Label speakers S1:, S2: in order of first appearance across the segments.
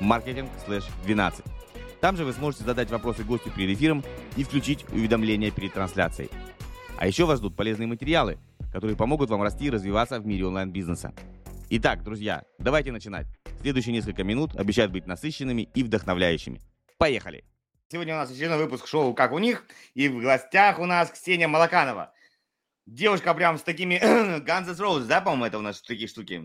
S1: marketing/12. Там же вы сможете задать вопросы гостю перед эфиром и включить уведомления перед трансляцией. А еще вас ждут полезные материалы, которые помогут вам расти и развиваться в мире онлайн-бизнеса. Итак, друзья, давайте начинать. Следующие несколько минут обещают быть насыщенными и вдохновляющими. Поехали! Сегодня у нас очередной выпуск шоу «Как у них» и в гостях у нас Ксения Малаканова. Девушка прям с такими Guns N' Roses, да, по-моему, это у нас такие штуки.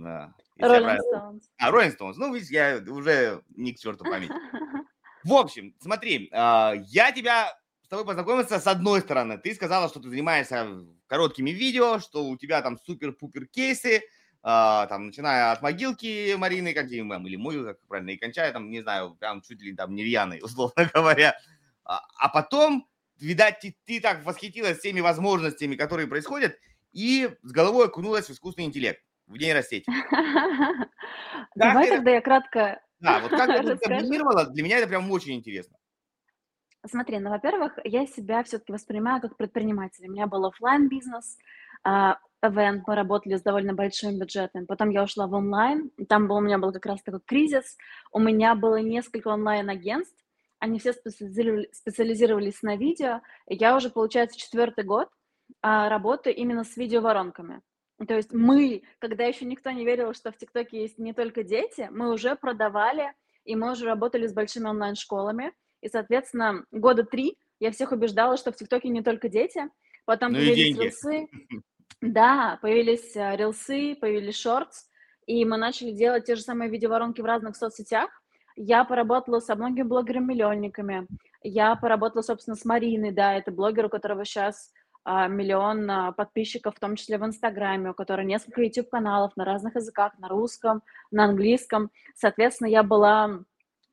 S2: Rolling Stones.
S1: А, Rolling Stones. Ну, видишь, я уже не к черту память. В общем, смотри, а, я тебя с тобой познакомился с одной стороны. Ты сказала, что ты занимаешься короткими видео, что у тебя там супер-пупер кейсы, а, там, начиная от могилки Марины, как или мою, как правильно, и кончая там, не знаю, прям чуть ли там нерьяной, условно говоря. А потом видать, ты, ты так восхитилась всеми возможностями, которые происходят, и с головой окунулась в искусственный интеллект, в нейросети.
S2: Давай тогда я кратко
S1: Да, вот как ты это комбинировала, для меня это прям очень интересно.
S2: Смотри, ну, во-первых, я себя все-таки воспринимаю как предприниматель. У меня был офлайн бизнес, а, event, мы работали с довольно большим бюджетом. Потом я ушла в онлайн, там был, у меня был как раз такой кризис. У меня было несколько онлайн-агентств, они все специализировались на видео. Я уже, получается, четвертый год а, работаю именно с видеоворонками. То есть мы, когда еще никто не верил, что в ТикТоке есть не только дети, мы уже продавали, и мы уже работали с большими онлайн-школами. И, соответственно, года три я всех убеждала, что в ТикТоке не только дети. Потом ну появились рилсы. Да, появились э, рилсы, появились шортс, и мы начали делать те же самые видеоворонки в разных соцсетях. Я поработала со многими блогерами-миллионниками. Я поработала, собственно, с Мариной, да, это блогер, у которого сейчас миллион а, подписчиков, в том числе в Инстаграме, у которой несколько YouTube-каналов на разных языках, на русском, на английском. Соответственно, я была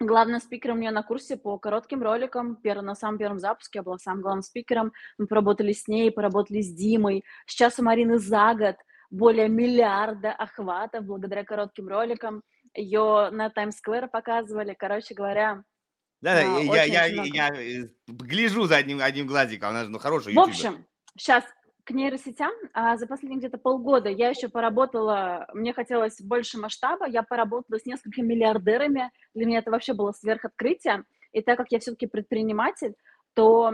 S2: главным спикером у нее на курсе по коротким роликам. Пер, на самом первом запуске я была самым главным спикером. Мы поработали с ней, поработали с Димой. Сейчас у Марины за год более миллиарда охватов благодаря коротким роликам ее на Таймс-сквер показывали, короче говоря.
S1: Да, да, я, я, я, я э, гляжу за одним, одним глазиком, она же ну, хорошая
S2: В общем, сейчас к нейросетям а за последние где-то полгода я еще поработала, мне хотелось больше масштаба, я поработала с несколькими миллиардерами, для меня это вообще было сверхоткрытие, и так как я все-таки предприниматель, то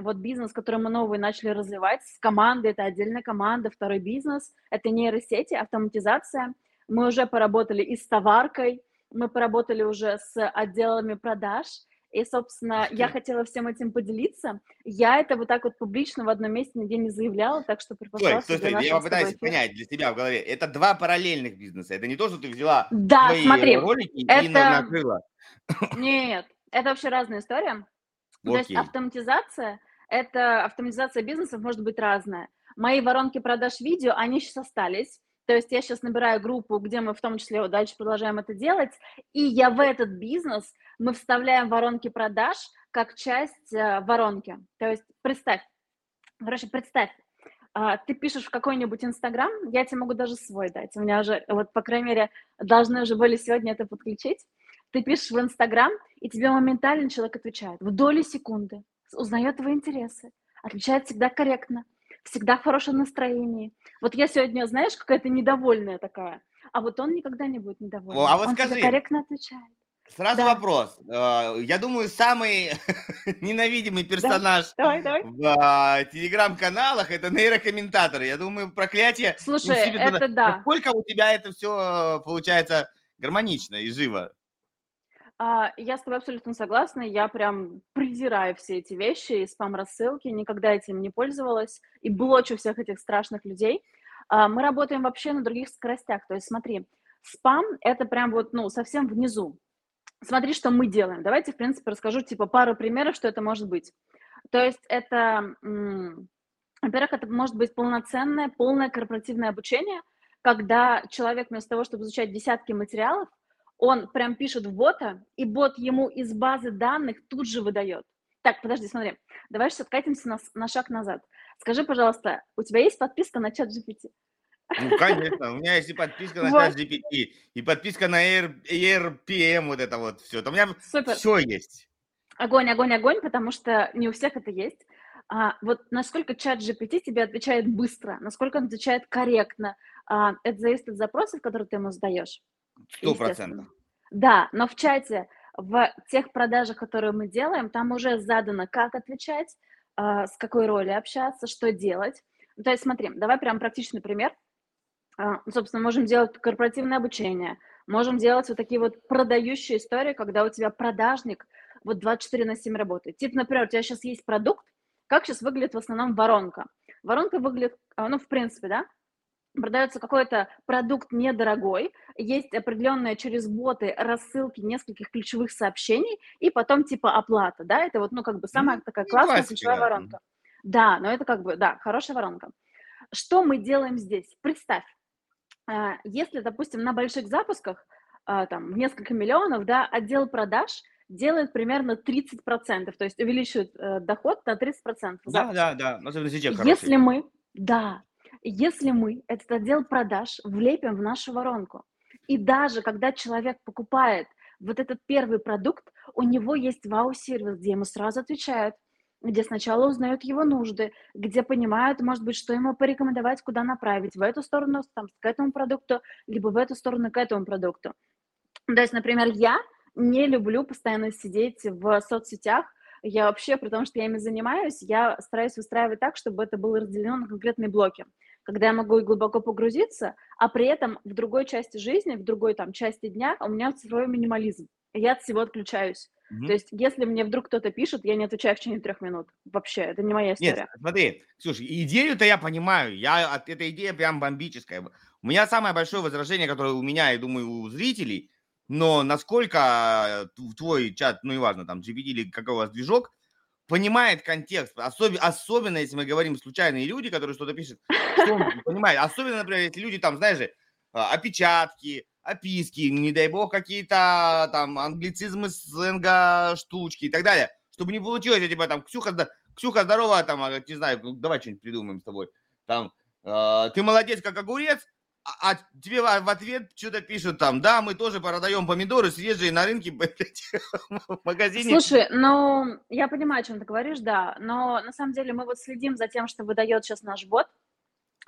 S2: вот бизнес, который мы новый начали развивать с командой, это отдельная команда, второй бизнес, это нейросети, автоматизация – мы уже поработали и с товаркой, мы поработали уже с отделами продаж, и, собственно, я хотела всем этим поделиться. Я это вот так вот публично в одном месте нигде не заявляла, так что
S1: Стой, стой, стой, я попытаюсь понять для себя в голове. Это два параллельных бизнеса. Это не то, что ты взяла
S2: да, свои смотри,
S1: ролики
S2: это...
S1: и накрыла.
S2: Нет, это вообще разная история. Окей. То есть автоматизация, это автоматизация бизнесов может быть разная. Мои воронки продаж видео, они сейчас остались. То есть я сейчас набираю группу, где мы в том числе дальше продолжаем это делать, и я в этот бизнес, мы вставляем воронки продаж как часть э, воронки. То есть представь, короче, представь, э, ты пишешь в какой-нибудь Инстаграм, я тебе могу даже свой дать, у меня уже, вот, по крайней мере, должны уже были сегодня это подключить. Ты пишешь в Инстаграм, и тебе моментально человек отвечает в доли секунды, узнает твои интересы, отвечает всегда корректно, всегда в хорошем настроении. Вот я сегодня, знаешь, какая-то недовольная такая, а вот он никогда не будет недоволен.
S1: О, а вот
S2: он
S1: скажи,
S2: корректно отвечает.
S1: Сразу да. вопрос. Э, я думаю, самый ненавидимый персонаж
S2: да. давай, давай.
S1: в а, телеграм-каналах это нейрокомментаторы. Я думаю, проклятие.
S2: Слушай, это туда. да.
S1: Насколько у тебя это все получается гармонично и живо?
S2: А, я с тобой абсолютно согласна. Я прям презираю все эти вещи и спам-рассылки. Никогда этим не пользовалась. И блочу всех этих страшных людей. А, мы работаем вообще на других скоростях. То есть смотри, спам — это прям вот, ну, совсем внизу. Смотри, что мы делаем. Давайте, в принципе, расскажу, типа, пару примеров, что это может быть. То есть это, во-первых, это может быть полноценное, полное корпоративное обучение, когда человек вместо того, чтобы изучать десятки материалов, он прям пишет в бота, и бот ему из базы данных тут же выдает. Так, подожди, смотри. Давай сейчас откатимся на, на шаг назад. Скажи, пожалуйста, у тебя есть подписка на чат GPT?
S1: Ну, конечно, у меня есть и подписка на чат GPT, и подписка на ERPM, вот это вот все. Там у меня Супер. все есть.
S2: Огонь, огонь, огонь, потому что не у всех это есть. А, вот насколько чат GPT тебе отвечает быстро, насколько он отвечает корректно, а, это зависит от запросов, которые ты ему задаешь.
S1: Сто процентов.
S2: Да, но в чате, в тех продажах, которые мы делаем, там уже задано, как отвечать, а, с какой роли общаться, что делать. То есть смотри, давай прям практичный пример. А, собственно, можем делать корпоративное обучение, можем делать вот такие вот продающие истории, когда у тебя продажник вот 24 на 7 работает. Типа, например, у тебя сейчас есть продукт, как сейчас выглядит в основном воронка? Воронка выглядит, а, ну, в принципе, да, продается какой-то продукт недорогой, есть определенные через боты рассылки нескольких ключевых сообщений, и потом типа оплата, да, это вот, ну, как бы самая такая ну, классная классика, ключевая да. воронка. Да, но это как бы, да, хорошая воронка. Что мы делаем здесь? Представь, если, допустим, на больших запусках, а, там, несколько миллионов, да, отдел продаж делает примерно 30%, то есть увеличивает э, доход на 30%.
S1: Да, да, да, особенно
S2: сейчас Если мы, да, если мы этот отдел продаж влепим в нашу воронку, и даже когда человек покупает вот этот первый продукт, у него есть вау-сервис, где ему сразу отвечают, где сначала узнают его нужды, где понимают, может быть, что ему порекомендовать, куда направить, в эту сторону, там, к этому продукту, либо в эту сторону, к этому продукту. То есть, например, я не люблю постоянно сидеть в соцсетях, я вообще, при том, что я ими занимаюсь, я стараюсь выстраивать так, чтобы это было разделено на конкретные блоки когда я могу глубоко погрузиться, а при этом в другой части жизни, в другой там части дня у меня цифровой минимализм. Я от всего отключаюсь. Mm-hmm. То есть, если мне вдруг кто-то пишет, я не отвечаю в течение трех минут. Вообще, это не моя история.
S1: Нет, смотри, слушай, идею-то я понимаю. Я, эта идея прям бомбическая. У меня самое большое возражение, которое у меня, я думаю, у зрителей, но насколько твой чат, ну, неважно, там, GPT или какой у вас движок, понимает контекст, особенно, особенно если мы говорим случайные люди, которые что-то пишут, что он понимает, особенно, например, если люди там, знаешь же, а, опечатки, описки, не дай бог, какие-то там англицизмы, сленга, штучки и так далее, чтобы не получилось, типа там, Ксюха, Ксюха здорова, там, а, не знаю, давай что-нибудь придумаем с тобой, там, э, ты молодец, как огурец, а, а тебе в ответ что-то пишут там, да, мы тоже продаем помидоры свежие на рынке в магазине.
S2: Слушай, ну, я понимаю, о чем ты говоришь, да, но на самом деле мы вот следим за тем, что выдает сейчас наш бот,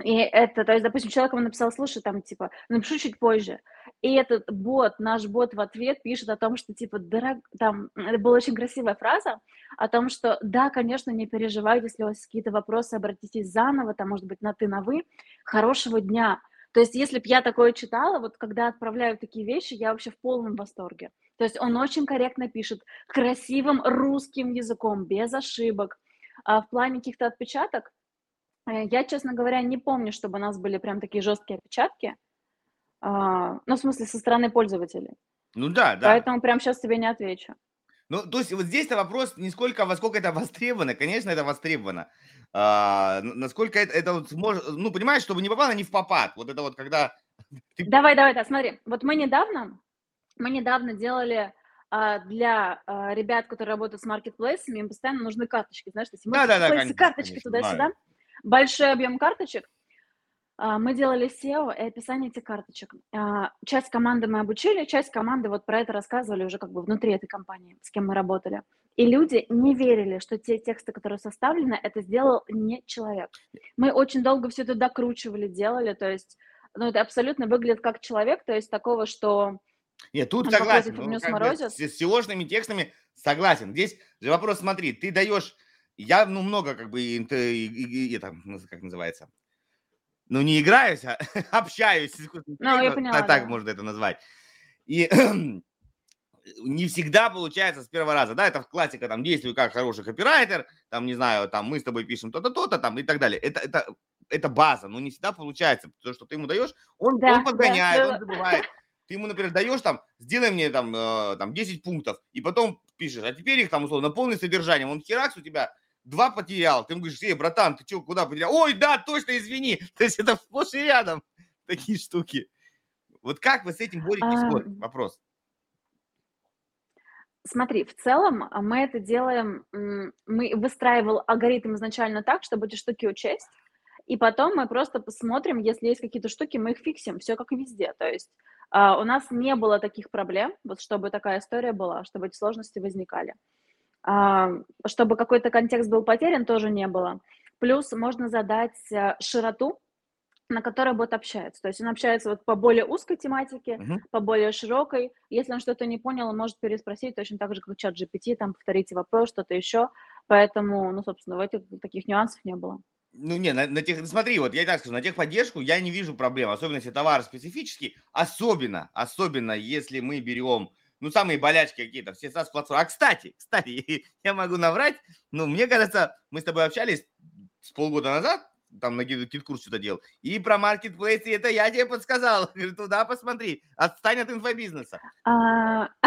S2: и это, то есть, допустим, человек ему написал, слушай, там, типа, напишу чуть позже, и этот бот, наш бот в ответ пишет о том, что, типа, дорог... там, это была очень красивая фраза, о том, что, да, конечно, не переживайте, если у вас какие-то вопросы, обратитесь заново, там, может быть, на ты, на вы, хорошего дня, то есть, если бы я такое читала, вот когда отправляю такие вещи, я вообще в полном восторге. То есть он очень корректно пишет, красивым русским языком, без ошибок. А в плане каких-то отпечаток, я, честно говоря, не помню, чтобы у нас были прям такие жесткие отпечатки. А, ну, в смысле, со стороны пользователей.
S1: Ну да, да.
S2: Поэтому прям сейчас тебе не отвечу.
S1: Ну, то есть вот здесь-то вопрос не сколько, во сколько это востребовано. Конечно, это востребовано. А, насколько это, это вот может, ну, понимаешь, чтобы не попало не в попад. Вот это вот когда...
S2: Давай, давай, да, смотри. Вот мы недавно, мы недавно делали а, для а, ребят, которые работают с маркетплейсами, им постоянно нужны карточки, знаешь, то есть да, да, да, карточки туда-сюда, большой объем карточек, а, мы делали SEO и описание этих карточек. А, часть команды мы обучили, часть команды вот про это рассказывали уже как бы внутри этой компании, с кем мы работали. И люди не верили, что те тексты, которые составлены, это сделал не человек. Мы очень долго все это докручивали, делали, то есть ну, это абсолютно выглядит как человек, то есть такого, что...
S1: Нет, тут согласен. Ну, с SEO-шными текстами согласен. Здесь же вопрос, смотри, ты даешь... Я, ну, много как бы, это, это как называется, ну, не играюсь, а общаюсь.
S2: Ну, я поняла,
S1: так да. можно это назвать. И не всегда получается с первого раза, да, это классика, там, действую как хороший копирайтер, там, не знаю, там, мы с тобой пишем то-то, то-то, там, и так далее. Это, это, это база, но не всегда получается, то, что ты ему даешь, он, да, он подгоняет, да, он забывает. Ты ему, например, даешь там, сделай мне там, э, там 10 пунктов, и потом пишешь, а теперь их там, условно, полное содержание, он херакс у тебя два потерял, ты ему говоришь, эй, братан, ты что, куда потерял? Ой, да, точно, извини. То есть это сплошь и рядом такие штуки. Вот как вы с этим боретесь? А... Вопрос.
S2: Смотри, в целом а, мы это делаем, мы выстраивал алгоритм изначально так, чтобы эти штуки учесть, и потом мы просто посмотрим, если есть какие-то штуки, мы их фиксим, все как и везде. То есть а, у нас не было таких проблем, вот чтобы такая история была, чтобы эти сложности возникали. А, чтобы какой-то контекст был потерян, тоже не было. Плюс можно задать э, широту, на которой бот общается. То есть он общается вот по более узкой тематике, uh-huh. по более широкой. Если он что-то не понял, он может переспросить точно так же, как чат GPT, там повторите вопрос, что-то еще. Поэтому, ну, собственно, в этих таких нюансов не было.
S1: Ну, не, на, на тех, смотри, вот я и так скажу, на техподдержку я не вижу проблем, особенно если товар специфический, особенно, особенно если мы берем, ну, самые болячки какие-то, все SaaS платформы. А, кстати, кстати, я могу наврать, ну, мне кажется, мы с тобой общались с полгода назад, там на GetCourse что-то делал, и про маркетплейсы это я тебе подсказал, туда посмотри, отстань от инфобизнеса. А.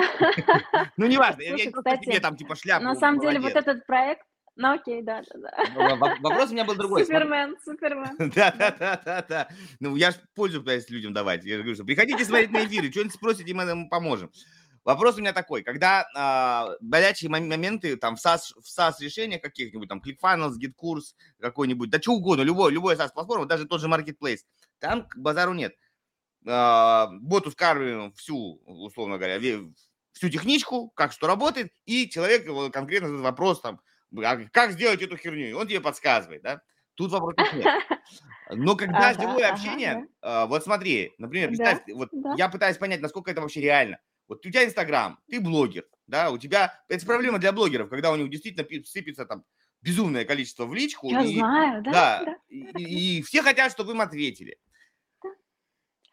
S1: Ну, неважно, я
S2: тебе там типа шляпу. На самом деле, вот этот проект, ну окей, да, да, да.
S1: Вопрос у меня был другой.
S2: Супермен, супермен.
S1: Да, да, да, да, да. Ну, я же пользу пытаюсь людям давать. Я говорю, что приходите смотреть на эфиры, что-нибудь спросите, мы вам поможем. Вопрос у меня такой, когда а, горячие моменты там в SaaS, в SaaS решениях каких-нибудь, там ClickFunnels, GetCourse какой-нибудь, да что угодно, любой, любой SaaS платформа, даже тот же Marketplace, там базару нет. А, боту скармливаем всю, условно говоря, всю техничку, как что работает, и человек конкретно задает вопрос там, а как сделать эту херню, и он тебе подсказывает, да? Тут вопросов нет. Но когда ага, живое общение, ага. вот смотри, например, представь, да, вот да. я пытаюсь понять, насколько это вообще реально. Вот у тебя Инстаграм, ты блогер, да, у тебя, это проблема для блогеров, когда у них действительно сыпется там безумное количество в личку.
S2: Я и, знаю, да.
S1: да, да. И, и все хотят, чтобы им ответили.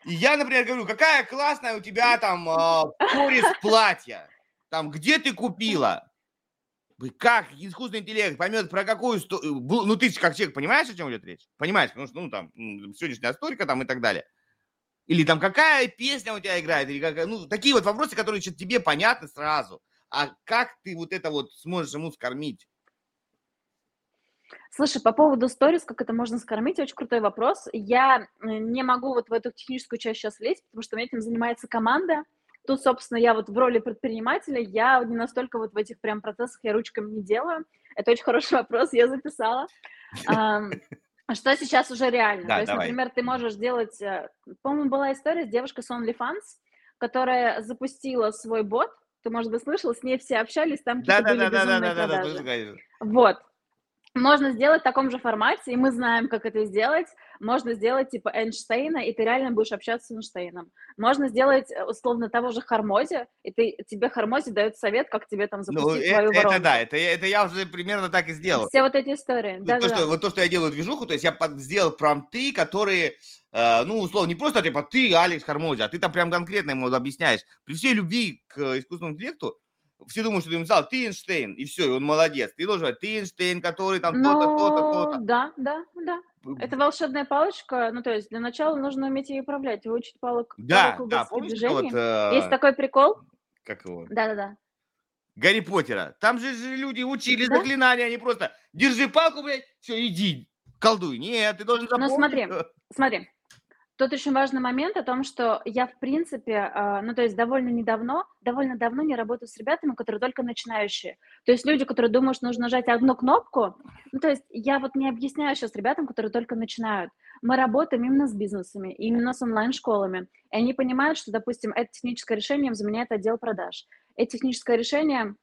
S1: И я, например, говорю, какая классная у тебя там э, платья, там, где ты купила? Как искусственный интеллект поймет, про какую... Сто... Э, ну, ты как человек понимаешь, о чем идет речь? Понимаешь, потому что, ну, там, сегодняшняя историка там и так далее. Или там, какая песня у тебя играет, или какая... Ну, такие вот вопросы, которые тебе понятны сразу. А как ты вот это вот сможешь ему скормить?
S2: Слушай, по поводу сторис, как это можно скормить, очень крутой вопрос. Я не могу вот в эту техническую часть сейчас лезть, потому что этим занимается команда. Тут, собственно, я вот в роли предпринимателя, я не настолько вот в этих прям процессах я ручками не делаю. Это очень хороший вопрос, я записала. Что сейчас уже реально? Да, То есть, давай. например, ты можешь делать... Э, по-моему, была история с девушкой с OnlyFans, которая запустила свой бот. Ты, может быть, слышал, с ней все общались, там какие-то да, были да, безумные да, да, продажи. Да, да, да, вот. Можно сделать в таком же формате, и мы знаем, как это сделать. Можно сделать типа Эйнштейна, и ты реально будешь общаться с Эйнштейном. Можно сделать э, условно того же Хармози, и ты, тебе Хармози дает совет, как тебе там запустить ну, свою
S1: это, это да, это, это я уже примерно так и сделал.
S2: Все вот эти истории.
S1: Да, то, да. Что, вот то, что я делаю движуху, то есть я под, сделал промпты, которые, э, ну, условно, не просто типа ты, Алекс Хармози, а ты там прям конкретно ему объясняешь. При всей любви к искусственному интеллекту, все думают, что ты написал, ты Эйнштейн, и все, и он молодец. Ты должен говорить, ты Эйнштейн, который там то-то, то-то, то-то.
S2: Да, да, да. Это волшебная палочка, ну, то есть для начала нужно уметь ее управлять, выучить палок,
S1: да, да, помнишь.
S2: Вот, э... Есть такой прикол.
S1: Как его?
S2: Да-да-да.
S1: Гарри Поттера. Там же, же люди учили да? заклинания, они просто держи палку, блядь, все, иди, колдуй. Нет, ты должен
S2: ну, запомнить. Ну, смотри, смотри. Тут очень важный момент о том, что я, в принципе, э, ну, то есть довольно недавно, довольно давно не работаю с ребятами, которые только начинающие. То есть люди, которые думают, что нужно нажать одну кнопку, ну, то есть я вот не объясняю сейчас ребятам, которые только начинают. Мы работаем именно с бизнесами, именно с онлайн-школами. И они понимают, что, допустим, это техническое решение им заменяет отдел продаж. Это техническое решение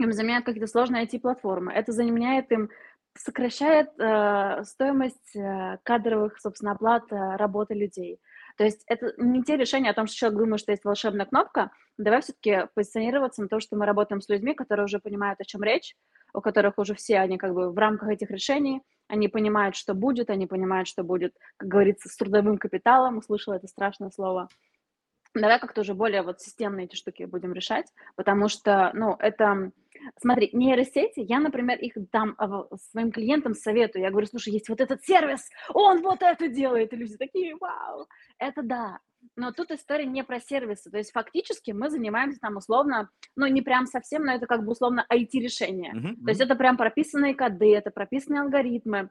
S2: им заменяет какие-то сложные IT-платформы. Это заменяет им сокращает э, стоимость э, кадровых, собственно, оплат э, работы людей. То есть это не те решения о том, что человек думает, что есть волшебная кнопка. Давай все-таки позиционироваться на то, что мы работаем с людьми, которые уже понимают, о чем речь, у которых уже все они как бы в рамках этих решений, они понимают, что будет, они понимают, что будет, как говорится, с трудовым капиталом, услышала это страшное слово. Давай как-то уже более вот системные эти штуки будем решать, потому что, ну, это Смотри, нейросети, я, например, их дам а, своим клиентам советую. Я говорю, слушай, есть вот этот сервис, он вот это делает. И люди такие, вау, это да. Но тут история не про сервисы. То есть фактически мы занимаемся там условно, ну не прям совсем, но это как бы условно IT-решение. Uh-huh, То есть это прям прописанные коды, это прописанные алгоритмы.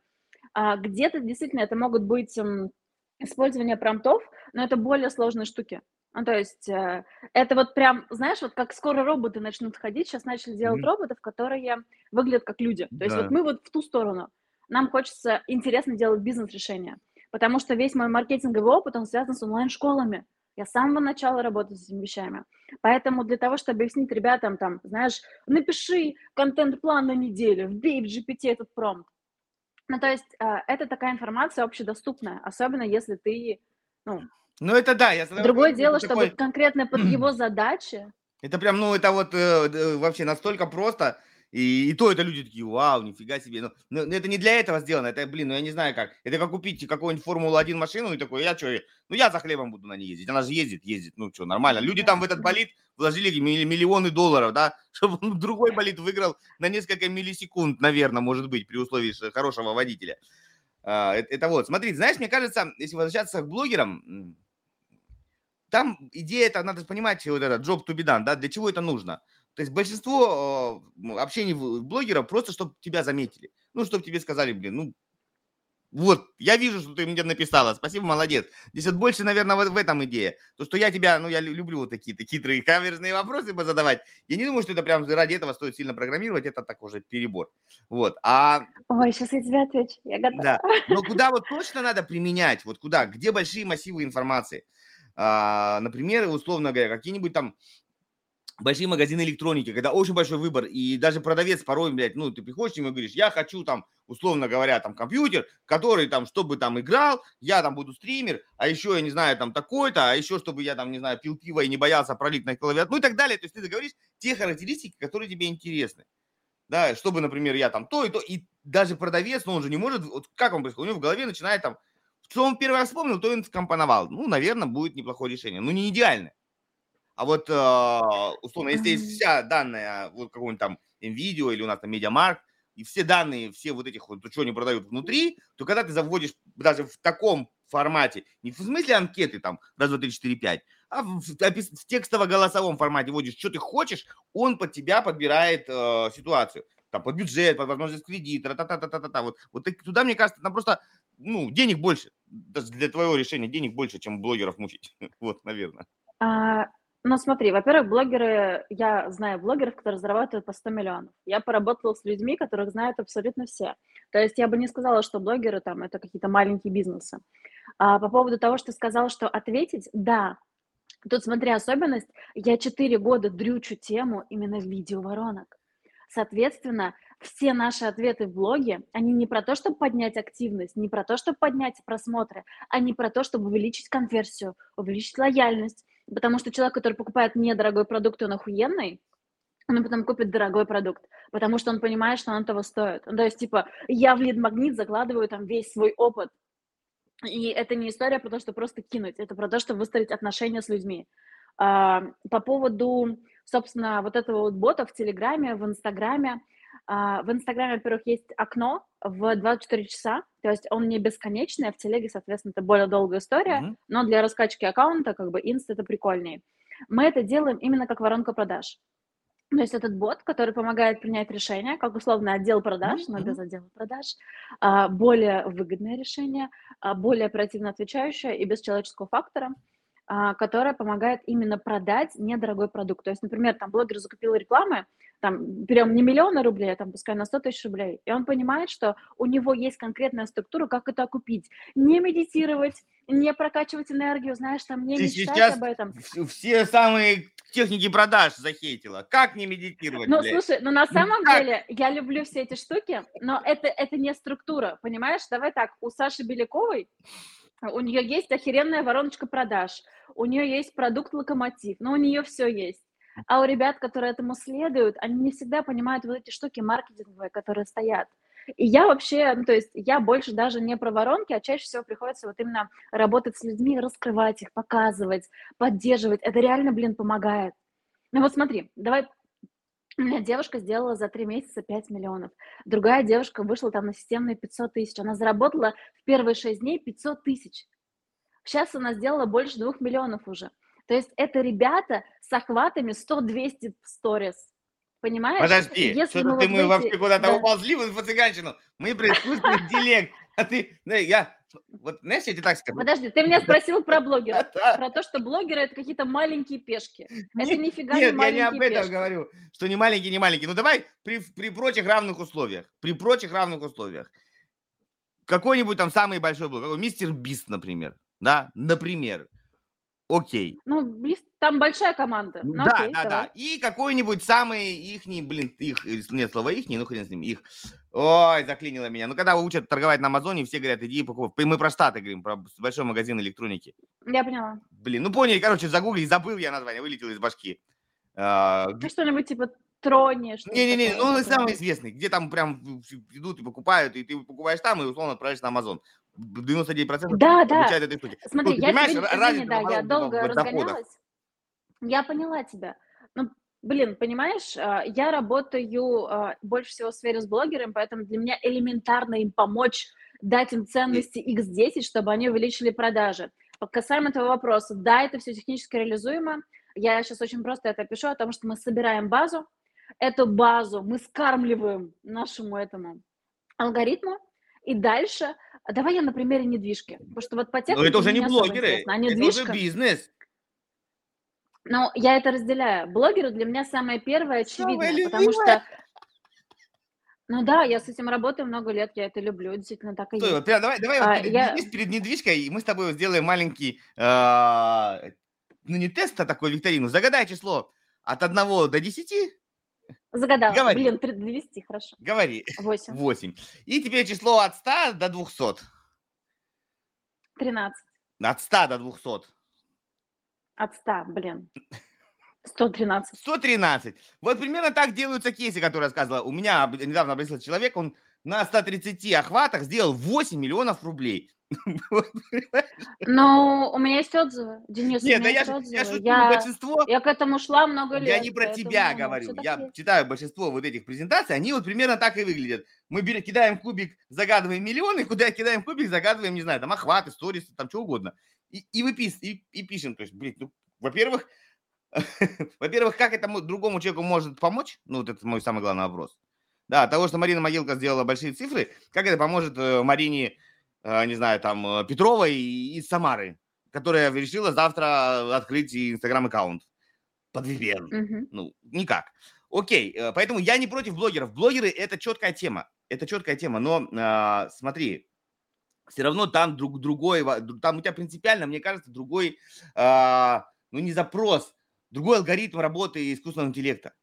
S2: А, где-то действительно это могут быть м, использование промптов, но это более сложные штуки. Ну, то есть э, это вот прям, знаешь, вот как скоро роботы начнут ходить, сейчас начали делать
S1: Мгм.
S2: роботов, которые выглядят как люди. То есть вот
S1: Да.
S2: мы вот в ту сторону. Нам хочется интересно делать бизнес-решения, потому что весь мой маркетинговый опыт, он связан с онлайн-школами. Я с самого начала работаю с этими вещами. Поэтому для того, чтобы объяснить ребятам, там, знаешь, напиши контент-план на неделю, вбей в GPT этот промпт. Ну, то есть э, это такая информация общедоступная, особенно если ты, ну,
S1: Ну, это да, я
S2: Другое дело, чтобы
S1: такой-
S2: конкретно под его задачи.
S1: Это прям, ну, это вот э, д- вообще настолько просто. И, и то это люди такие, вау, нифига себе. Ну, ну, ну, это не для этого сделано. Это, блин, ну я не знаю как. Это как купить какую-нибудь Формулу-1 машину и такой, я что, ну я за хлебом буду на ней ездить. Она же ездит, ездит. Ну что, нормально. Люди там в этот болид вложили милли- миллионы долларов, да, чтобы другой болид выиграл на несколько миллисекунд, наверное, может быть, при условии хорошего водителя. А, это, вот, смотрите, знаешь, мне кажется, если возвращаться к блогерам, там идея это надо понимать вот это job to be done, да, для чего это нужно. То есть большинство м, общений блогеров просто, чтобы тебя заметили. Ну, чтобы тебе сказали, блин, ну, вот, я вижу, что ты мне написала, спасибо, молодец. Здесь вот больше, наверное, вот в этом идея. То, что я тебя, ну, я лю- люблю вот такие-то хитрые каверзные вопросы задавать. Я не думаю, что это прям ради этого стоит сильно программировать, это так уже перебор. Вот, а
S2: Ой, сейчас я тебе отвечу. Я готова.
S1: да. Но куда вот точно надо применять? Вот куда? Где большие массивы информации? А, например, условно говоря, какие-нибудь там большие магазины электроники, когда очень большой выбор, и даже продавец порой, блядь, ну, ты приходишь к и говоришь, я хочу там, условно говоря, там компьютер, который там, чтобы там играл, я там буду стример, а еще, я не знаю, там такой-то, а еще, чтобы я там, не знаю, пил пиво и не боялся пролить на клавиатуру, ну и так далее. То есть ты говоришь те характеристики, которые тебе интересны. Да, чтобы, например, я там то и то, и даже продавец, ну, он же не может, вот как он происходит, у него в голове начинает там, что он первый раз вспомнил, то он скомпоновал. Ну, наверное, будет неплохое решение. Ну, не идеальное. А вот, э, условно, если есть вся данная, вот какой-нибудь там NVIDIA или у нас там MediaMarkt, и все данные, все вот этих вот, что они продают внутри, то когда ты заводишь даже в таком формате, не в смысле анкеты там, раз, два, три, четыре, пять, а в, в текстово-голосовом формате вводишь, что ты хочешь, он под тебя подбирает э, ситуацию. Там, под бюджет, под возможность кредита, та-та-та-та-та. Вот, вот так- туда, мне кажется, там просто, ну, денег больше. Даже для твоего решения денег больше, чем блогеров мучить. Вот, наверное.
S2: А, ну, смотри, во-первых, блогеры, я знаю блогеров, которые зарабатывают по 100 миллионов. Я поработала с людьми, которых знают абсолютно все. То есть я бы не сказала, что блогеры там это какие-то маленькие бизнесы. А по поводу того, что ты сказал, что ответить, да. Тут смотри, особенность, я 4 года дрючу тему именно видеоворонок. Соответственно, все наши ответы в блоге, они не про то, чтобы поднять активность, не про то, чтобы поднять просмотры, а не про то, чтобы увеличить конверсию, увеличить лояльность. Потому что человек, который покупает недорогой продукт, он охуенный, он потом купит дорогой продукт, потому что он понимает, что он того стоит. Ну, То есть, типа, я в лид-магнит закладываю там весь свой опыт. И это не история про то, что просто кинуть, это про то, чтобы выстроить отношения с людьми. А, По поводу, собственно, вот этого вот бота в Телеграме, в Инстаграме. а, В Инстаграме, во-первых, есть окно в 24 часа, то есть он не бесконечный, а в Телеге, соответственно, это более долгая история,
S1: Мгм.
S2: но для раскачки аккаунта, как бы, Инст это прикольнее. Мы это делаем именно как воронка продаж. То есть этот бот, который помогает принять решение, как условно отдел продаж,
S1: Мгм,
S2: но без отдела продаж, а, более выгодное решение, а, более оперативно отвечающее и без человеческого фактора, а, которое помогает именно продать недорогой продукт. То есть, например, там блогер закупил рекламы, там, берем не миллионы рублей, а там, пускай на 100 тысяч рублей, и он понимает, что у него есть конкретная структура, как это окупить. Не медитировать, не прокачивать энергию, знаешь, там, не
S1: Ты
S2: мечтать об этом.
S1: вс- все самые техники продаж захейтила. Как не медитировать,
S2: Ну,
S1: блядь?
S2: слушай, ну на самом
S1: как?
S2: деле я люблю все эти штуки, но это, это не структура, понимаешь? Давай так, у Саши Беляковой, у нее есть охеренная вороночка продаж, у нее есть продукт локомотив, но у нее все есть. А у ребят, которые этому следуют, они не всегда понимают вот эти штуки маркетинговые, которые стоят. И я вообще, ну, то есть я больше даже не про воронки, а чаще всего приходится вот именно работать с людьми, раскрывать их, показывать, поддерживать. Это реально, блин, помогает. Ну вот смотри, давай у меня девушка сделала за три месяца 5 миллионов. Другая девушка вышла там на системные 500 тысяч. Она заработала в первые 6 дней 500 тысяч. Сейчас она сделала больше 2 миллионов уже. То есть это ребята с охватами 100-200 в сторис. Понимаешь?
S1: Подожди,
S2: Если
S1: что-то ты
S2: вот
S1: мы
S2: в
S1: вообще
S2: эти-
S1: куда-то
S2: да.
S1: уползли в инфо-цыганщину. Мы про искусственный интеллект. А ты, да, я, Вот, знаешь, я тебе так скажу.
S2: Подожди, ты меня спросил про блогеров. Про то, что блогеры это какие-то маленькие пешки. Это нифига не
S1: Нет, я не
S2: маленькие
S1: об этом говорю, что не маленький, не маленький. Ну давай при, при прочих равных условиях. При прочих равных условиях. Какой-нибудь там самый большой блог, какой, мистер Бист, например. Да, например. Окей.
S2: Ну, близ- там большая команда.
S1: Ну
S2: Ну,
S1: да,
S2: окей,
S1: да,
S2: давай.
S1: да. И какой-нибудь самый ихний, блин, их, нет слова ихний, ну хрен с ним, их. Ой, заклинило меня. Ну, когда учат торговать на Амазоне, все говорят, иди покупай. Мы про Штаты говорим, про большой магазин электроники.
S2: Я поняла.
S1: Блин, ну поняли, короче, загугли, забыл я название, вылетело из башки. А,
S2: Ну, что-нибудь типа трони, что
S1: Не-не-не, ну он самый известный, где там прям идут и покупают, и ты покупаешь там, и условно отправляешь на Амазон. 99%
S2: Да, да.
S1: этой штуки.
S2: Смотри,
S1: Ну,
S2: я
S1: понимаешь,
S2: тебе,
S1: ра-
S2: извини,
S1: разница
S2: да, я долго разгонялась. Я поняла тебя. Ну, блин, понимаешь, а, я работаю а, больше всего в сфере с блогерами, поэтому для меня элементарно им помочь, дать им ценности X10, чтобы они увеличили продажи. Касаемо этого вопроса, да, это все технически реализуемо. Я сейчас очень просто это пишу, о том, что мы собираем базу. Эту базу мы скармливаем нашему этому алгоритму, и дальше, а давай я на примере недвижки, потому что вот по
S1: Но
S2: технике
S1: это уже не блогеры,
S2: а
S1: это уже
S2: недвижка,
S1: бизнес.
S2: ну, я это разделяю. Блогеры для меня самое первое
S1: Самое
S2: очевидное, потому что, ну да, я с этим работаю много лет, я это люблю, действительно так и
S1: Стой,
S2: есть.
S1: вот прям давай, давай
S2: А,
S1: вот перед,
S2: я-
S1: перед недвижкой и мы с тобой сделаем маленький, а, ну не тест, а такой викторину. Загадай число от 1 до 10,
S2: Загадала.
S1: Говори.
S2: Блин, 200, хорошо.
S1: говори,
S2: 8,
S1: 8. И теперь число от 100 до 200.
S2: 13,
S1: От 100 до 200.
S2: от 100, блин. 113.
S1: 113. Вот примерно так делаются кейсы, которые я сказала. У меня недавно обратился человек, он на 130 охватах сделал 8 миллионов рублей.
S2: Но у меня есть отзывы, Денис, у
S1: Нет,
S2: меня
S1: да я,
S2: есть
S1: шу-
S2: отзывы.
S1: я
S2: Я,
S1: большинство,
S2: я к этому шла много лет.
S1: я не про тебя говорю, я
S2: есть.
S1: читаю большинство вот этих презентаций, они вот примерно так и выглядят. Мы берем, кидаем кубик, загадываем миллионы, куда кидаем кубик, загадываем, не знаю, там охваты, сторис, там что угодно. И, и, выпис, и, и пишем, то есть, блин, ну, во-первых, во-первых, как это мо- другому человеку может помочь? Ну, вот это мой самый главный вопрос. Да, того, что Марина Могилка сделала большие цифры, как это поможет э, Марине, э, не знаю, там, э, Петровой из Самары, которая решила завтра открыть инстаграм-аккаунт под VPN?
S2: Мгм.
S1: Ну, никак. Окей, э, поэтому я не против блогеров. Блогеры – это четкая тема. Это четкая тема, но а, смотри, все равно там друг, другой, там у тебя принципиально, мне кажется, другой, а, ну не запрос, другой алгоритм работы искусственного интеллекта.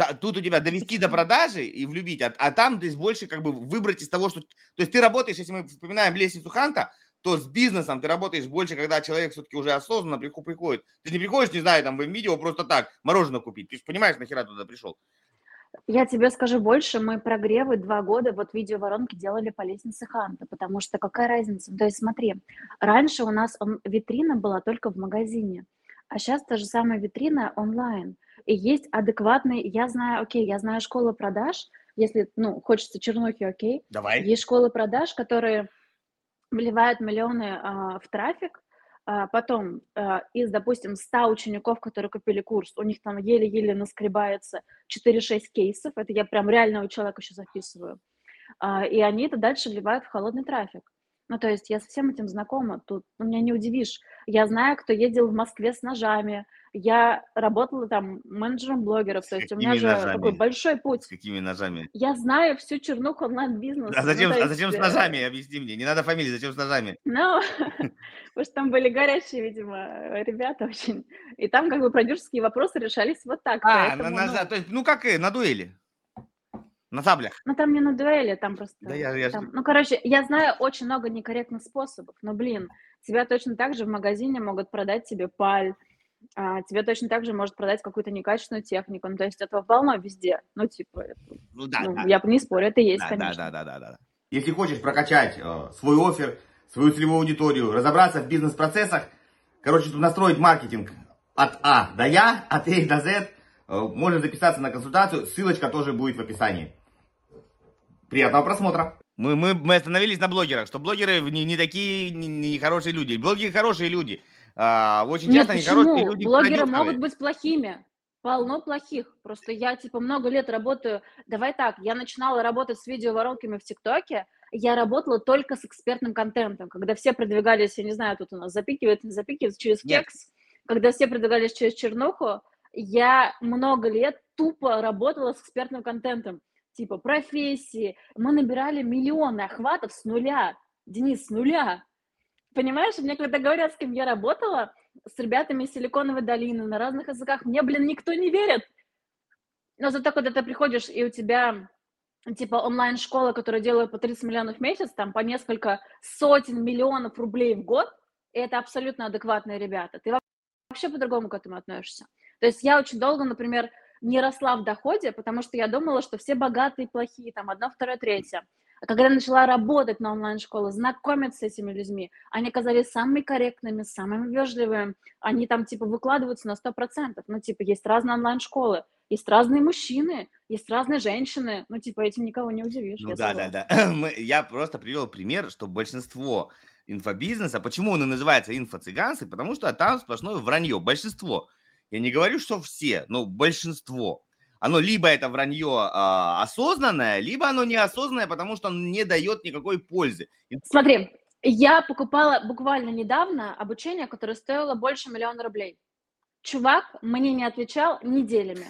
S1: Та- Тут у тебя довести до продажи и влюбить, а, а там здесь больше как бы выбрать из того, что... То есть ты работаешь, если мы вспоминаем лестницу Ханта, то с бизнесом ты работаешь больше, когда человек все-таки уже осознанно приходит. Ты не приходишь, не знаю, там в видео просто так, мороженое купить. Ты же понимаешь, нахера туда пришел.
S2: Я тебе скажу больше, мы прогревы два года вот видеоворонки делали по лестнице Ханта, потому что какая разница? То есть смотри, раньше у нас он- витрина была только в магазине, а сейчас та же самая витрина онлайн. И есть адекватный, я знаю, окей, я знаю школы продаж, если, ну, хочется чернухи, окей,
S1: Давай.
S2: есть школы продаж, которые вливают миллионы а, в трафик, а, потом а, из, допустим, 100 учеников, которые купили курс, у них там еле-еле наскребается 4-6 кейсов, это я прям реального человека еще записываю, А, и они это дальше вливают в холодный трафик. Ну, то есть я со всем этим знакома, тут ну, меня не удивишь. Я знаю, кто ездил в Москве с ножами, я работала там менеджером блогеров, то есть у меня же
S1: ножами?
S2: такой большой путь.
S1: С какими ножами?
S2: Я знаю всю чернуху онлайн-бизнеса.
S1: А
S2: ну,
S1: зачем,
S2: то
S1: а зачем с
S2: э,
S1: ножами? Объясни мне. Не надо фамилии, зачем с ножами?
S2: Ну, потому что там были горячие, видимо, ребята очень. И там как бы продюсерские вопросы решались вот так.
S1: А, на ножа.
S2: ну,
S1: То есть, ну как и на дуэли. На саблях.
S2: ну, там не на дуэли, там просто...
S1: Да я- я
S2: там- Ну, короче, я знаю очень много некорректных способов, но, блин, тебя точно так же в магазине могут продать тебе паль, а, тебе точно так же может продать какую-то некачественную технику. Ну, то есть этого полно везде. Ну, типа, это-
S1: Ну да,
S2: ну,
S1: да.
S2: я не спорю, это есть,
S1: Да, да,
S2: конечно.
S1: да, да, да, да. Если хочешь прокачать э, свой офер, свою целевую аудиторию, разобраться в бизнес-процессах, короче, тут настроить маркетинг от А до Я, от А до З, э, можешь записаться на консультацию, ссылочка тоже будет в описании. Приятного просмотра. Мы, мы, мы остановились на блогерах, что блогеры не, не такие не, не хорошие люди. Блогеры хорошие люди. А, очень
S2: Нет,
S1: часто они
S2: почему?
S1: люди.
S2: Блогеры могут быть плохими. Полно плохих. Просто я, типа, много лет работаю. Давай так, я начинала работать с видеоворонками в ТикТоке. я работала только с экспертным контентом, когда все продвигались, я не знаю, тут у нас запикивает, не запикивает, через
S1: Нет.
S2: кекс, когда все продвигались через чернуху, я много лет тупо работала с экспертным контентом, типа профессии. Мы набирали миллионы охватов с нуля. Денис, с нуля. Понимаешь, мне когда говорят, с кем я работала, с ребятами из Силиконовой долины на разных языках, мне, блин, никто не верит. Но зато, когда ты приходишь, и у тебя типа онлайн-школа, которая делает по 30 миллионов в месяц, там по несколько сотен миллионов рублей в год, и это абсолютно адекватные ребята. Ты вообще по-другому к этому относишься. То есть я очень долго, например, не росла в доходе, потому что я думала, что все богатые плохие, там одно, второе, третье. А когда я начала работать на онлайн-школе, знакомиться с этими людьми, они оказались самыми корректными, самыми вежливыми, они там типа выкладываются на 100%. Ну, типа, есть разные онлайн-школы, есть разные мужчины, есть разные женщины. Ну, типа, этим никого не удивишь.
S1: Ну да, да, да. Я просто привел пример, что большинство инфобизнеса, почему он и называется инфо-цыганцы, потому что там сплошное вранье, большинство. Я не говорю, что все, но большинство. Оно либо это вранье а, осознанное, либо оно неосознанное, потому что оно не дает никакой пользы.
S2: Смотри, я покупала буквально недавно обучение, которое стоило больше миллиона рублей. Чувак мне не отвечал неделями.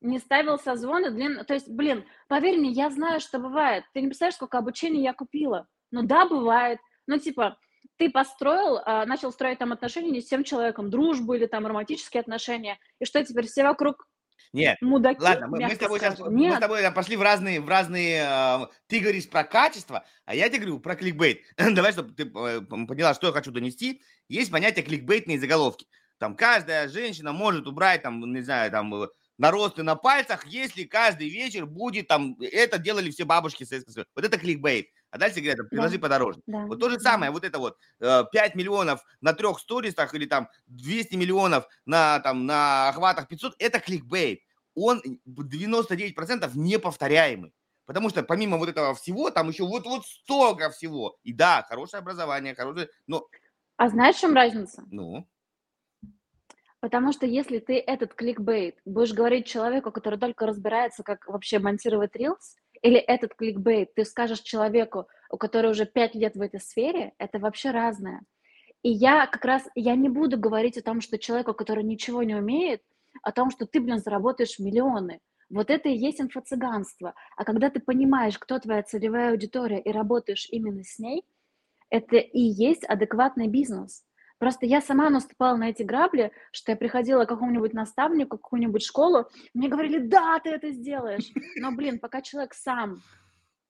S2: Не ставил созвоны, длин... То есть, блин, поверь мне, я знаю, что бывает. Ты не представляешь, сколько обучения я купила. Ну да, бывает. Ну, типа, ты построил, а, начал строить там отношения не с тем человеком, дружбу или там романтические отношения, и что теперь все вокруг
S1: нет,
S2: мудаки,
S1: ладно, мы, мы с тобой сейчас, мы с тобой пошли в разные, в разные, э, ты говоришь про качество, а я тебе говорю про кликбейт. Давай, чтобы ты э, поняла, что я хочу донести. Есть понятие кликбейтные заголовки. Там каждая женщина может убрать, там, не знаю, там, э, наросты на пальцах, если каждый вечер будет там, это делали все бабушки Советского Союза. Вот это кликбейт. А дальше говорят, приложи да. подороже. Да. Вот то же самое, вот это вот 5 э, миллионов на трех сторисах или там 200 миллионов на, там, на охватах 500, это кликбейт. Он 99% неповторяемый. Потому что помимо вот этого всего, там еще вот, вот столько всего. И да, хорошее образование, хорошее, но...
S2: А знаешь, в чем разница?
S1: Ну?
S2: Потому что если ты этот кликбейт будешь говорить человеку, который только разбирается, как вообще монтировать рилс, или этот кликбейт ты скажешь человеку, у которого уже пять лет в этой сфере, это вообще разное. И я как раз, я не буду говорить о том, что человеку, который ничего не умеет, о том, что ты, блин, заработаешь миллионы. Вот это и есть инфо-цыганство. А когда ты понимаешь, кто твоя целевая аудитория, и работаешь именно с ней, это и есть адекватный бизнес. Просто я сама наступала на эти грабли, что я приходила к какому-нибудь наставнику, в какую-нибудь школу, мне говорили, да, ты это сделаешь. Но, блин, пока человек сам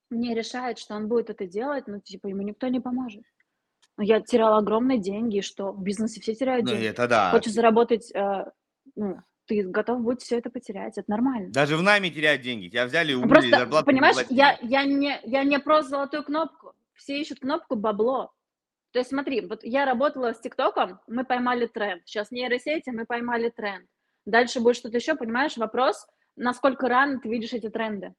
S2: не решает, что он будет это делать, ну, типа, ему никто не поможет. Но я теряла огромные деньги, что в бизнесе все теряют
S1: ну,
S2: деньги.
S1: это да.
S2: Хочешь заработать, э, ну, ты готов будет все это потерять, это нормально.
S1: Даже в нами теряют деньги. Тебя взяли, убили,
S2: Просто, зарплату понимаешь, я, я, не, я не про золотую кнопку. Все ищут кнопку бабло. То есть смотри, вот я работала с ТикТоком, мы поймали тренд. Сейчас нейросети, мы поймали тренд. Дальше будет что-то еще, понимаешь, вопрос, насколько рано ты видишь эти тренды.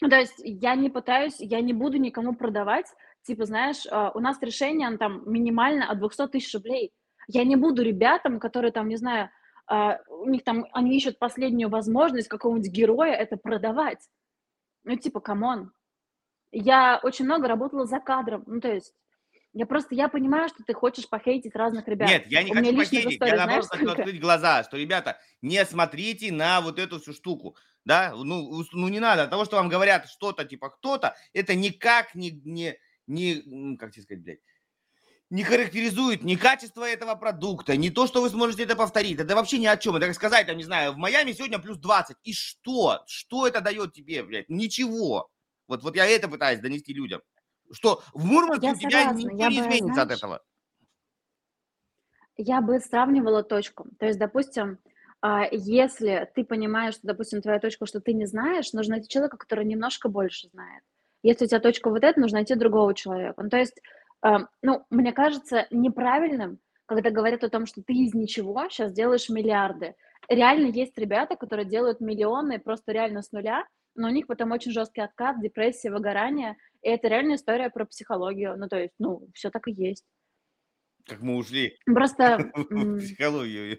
S2: То есть я не пытаюсь, я не буду никому продавать, типа, знаешь, а, у нас решение там минимально от 200 тысяч рублей. Я не буду ребятам, которые там, не знаю, а, у них там, они ищут последнюю возможность какого-нибудь героя это продавать. Ну, типа, come on, я очень много работала за кадром, ну, то есть я просто, я понимаю, что ты хочешь похейтить разных ребят.
S1: Нет, я не У хочу похейтить, истории, я наоборот хочу открыть глаза, что, ребята, не смотрите на вот эту всю штуку, да, ну, ну не надо, от того, что вам говорят что-то, типа кто-то, это никак не, не, не, как тебе сказать, блядь, не характеризует ни качество этого продукта, ни то, что вы сможете это повторить. Это вообще ни о чем. Это как сказать, там, не знаю, в Майами сегодня плюс 20. И что? Что это дает тебе, блядь? Ничего. Вот, вот я это пытаюсь донести людям. Что в Мурманске я у тебя согласна. никто я не бы, изменится знаешь, от этого.
S2: Я бы сравнивала точку. То есть, допустим, а, если ты понимаешь, что, допустим, твоя точка, что ты не знаешь, нужно найти человека, который немножко больше знает. Если у тебя точка вот эта, нужно найти другого человека. Ну, то есть, а, ну, мне кажется неправильным, когда говорят о том, что ты из ничего сейчас делаешь миллиарды. Реально есть ребята, которые делают миллионы просто реально с нуля, но у них потом очень жесткий откат, депрессия, выгорание, и это реальная история про психологию, ну, то есть, ну, все так и есть.
S1: Как мы ушли
S2: Просто...
S1: в психологию.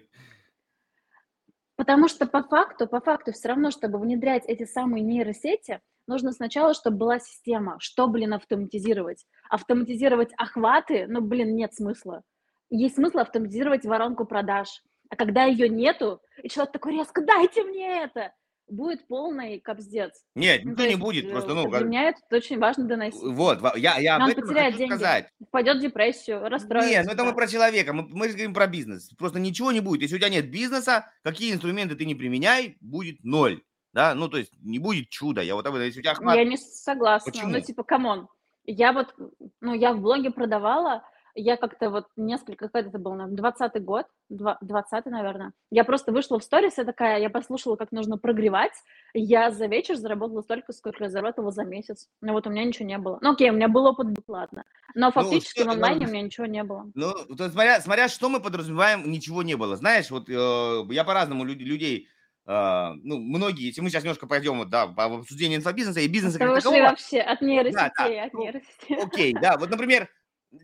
S2: Потому что по факту, по факту все равно, чтобы внедрять эти самые нейросети, нужно сначала, чтобы была система. Что, блин, автоматизировать? Автоматизировать охваты? Ну, блин, нет смысла. Есть смысл автоматизировать воронку продаж. А когда ее нету, и человек такой резко, дайте мне это, будет полный кобздец.
S1: Нет, ну, никто не будет, э, просто, ну...
S2: Для меня это очень важно доносить.
S1: Вот, я, я об этом
S2: потеряет деньги, сказать. впадет в депрессию, расстроится. Нет,
S1: ну это мы про человека, мы, мы говорим про бизнес. Просто ничего не будет. Если у тебя нет бизнеса, какие инструменты ты не применяй, будет ноль. Да, ну то есть не будет чуда. Я вот об этом, если у тебя
S2: охват... Я не согласна. Почему? Ну типа, come on. Я вот, ну я в блоге продавала, я как-то вот несколько, как это был, наверное, 20 год, 20 наверное, я просто вышла в сторис, я такая, я послушала, как нужно прогревать, я за вечер заработала столько, сколько я заработала за месяц. Ну вот у меня ничего не было. Ну окей, у меня был опыт бесплатно, но ну, фактически ну, в онлайне ну, у меня ничего не было.
S1: Ну, то, смотря, смотря, что мы подразумеваем, ничего не было. Знаешь, вот э, я по-разному люд, людей Uh, ну, многие, если мы сейчас немножко пойдем вот, да, по обсуждению инфобизнеса и бизнеса
S2: как такового... вообще от нейросетей, да, да. от нейросетей.
S1: Окей, да, вот, например,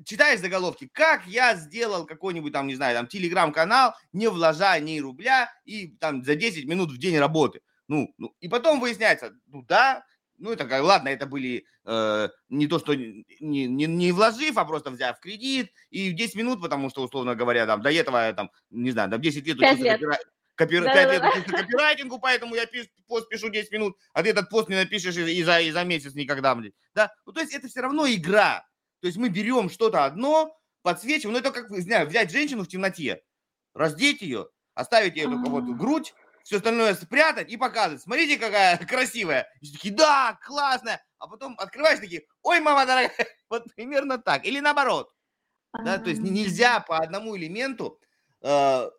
S1: читаешь заголовки, как я сделал какой-нибудь там, не знаю, там, телеграм-канал, не вложа ни рубля и там за 10 минут в день работы. Ну, ну и потом выясняется, ну да, ну это как, ладно, это были э, не то, что не, не, не вложив, а просто взяв кредит и в 10 минут, потому что, условно говоря, там, до этого там, не знаю, там 10 лет учился лет. Копира... Копир... Да, 5 да, лет да. учился копирайтингу, поэтому я пиш... пост пишу 10 минут, а ты этот пост не напишешь и за, и за месяц никогда, блин. Да? Ну, то есть это все равно игра. То есть мы берем что-то одно, подсвечиваем, ну это как, не знаю, взять женщину в темноте, раздеть ее, оставить ей только вот грудь, все остальное спрятать и показывать. Смотрите, какая красивая. И такие, да, классная. А потом открываешь такие, ой, мама дорогая. Вот примерно так. Или наоборот. Да, то есть нельзя по одному элементу, э,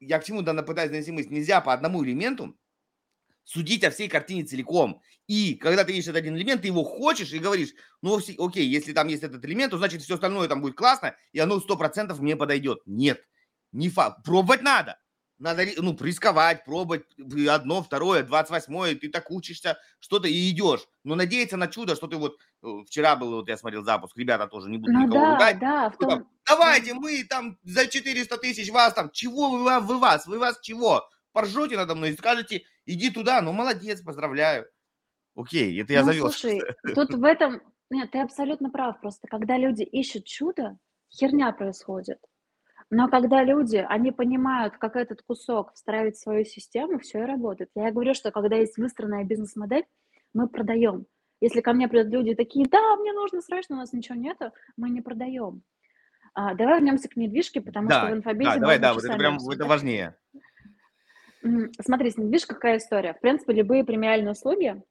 S1: я к чему данно пытаюсь донести мысль, нельзя по одному элементу судить о всей картине целиком. И когда ты видишь этот один элемент, ты его хочешь и говоришь, ну, окей, если там есть этот элемент, то значит все остальное там будет классно, и оно сто процентов мне подойдет. Нет, не факт. Пробовать надо. Надо, ну, рисковать, пробовать одно, второе, двадцать восьмое, ты так учишься, что-то и идешь. Но надеяться на чудо, что ты вот, э, вчера был, вот я смотрел запуск, ребята тоже не буду ну, никого
S2: да, ругать. Да, в том...
S1: Давайте, мы там за 400 тысяч вас там, чего вы, вы вас, вы вас чего? Поржете надо мной и скажете, иди туда, ну молодец, поздравляю. Окей, это я ну, завел.
S2: Слушай, тут в этом, нет, ты абсолютно прав, просто когда люди ищут чудо, херня происходит. Но когда люди, они понимают, как этот кусок встраивать в свою систему, все и работает. Я говорю, что когда есть выстроенная бизнес-модель, мы продаем. Если ко мне придут люди такие, да, мне нужно срочно, у нас ничего нету, мы не продаем. А, давай вернемся к недвижке, потому да, что в инфобизе...
S1: Да, давай, да, вот это прям это важнее.
S2: Смотри, видишь, какая история. В принципе, любые премиальные услуги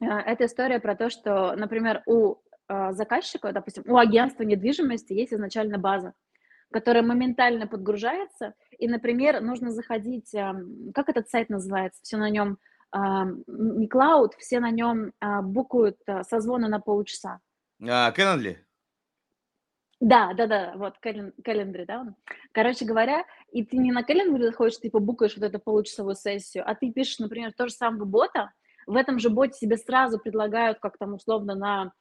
S2: а, – это история про то, что, например, у а, заказчика, допустим, у агентства недвижимости есть изначально база, которая моментально подгружается, и, например, нужно заходить, как этот сайт называется, все на нем, не клауд, все на нем а, букают созвоны на полчаса.
S1: Calendly?
S2: Да, да, да, вот календарь, да. Короче говоря, и ты не на календаре заходишь, ты побукаешь вот эту получасовую сессию, а ты пишешь, например, то же самое бота, в этом же боте себе сразу предлагают, как там условно на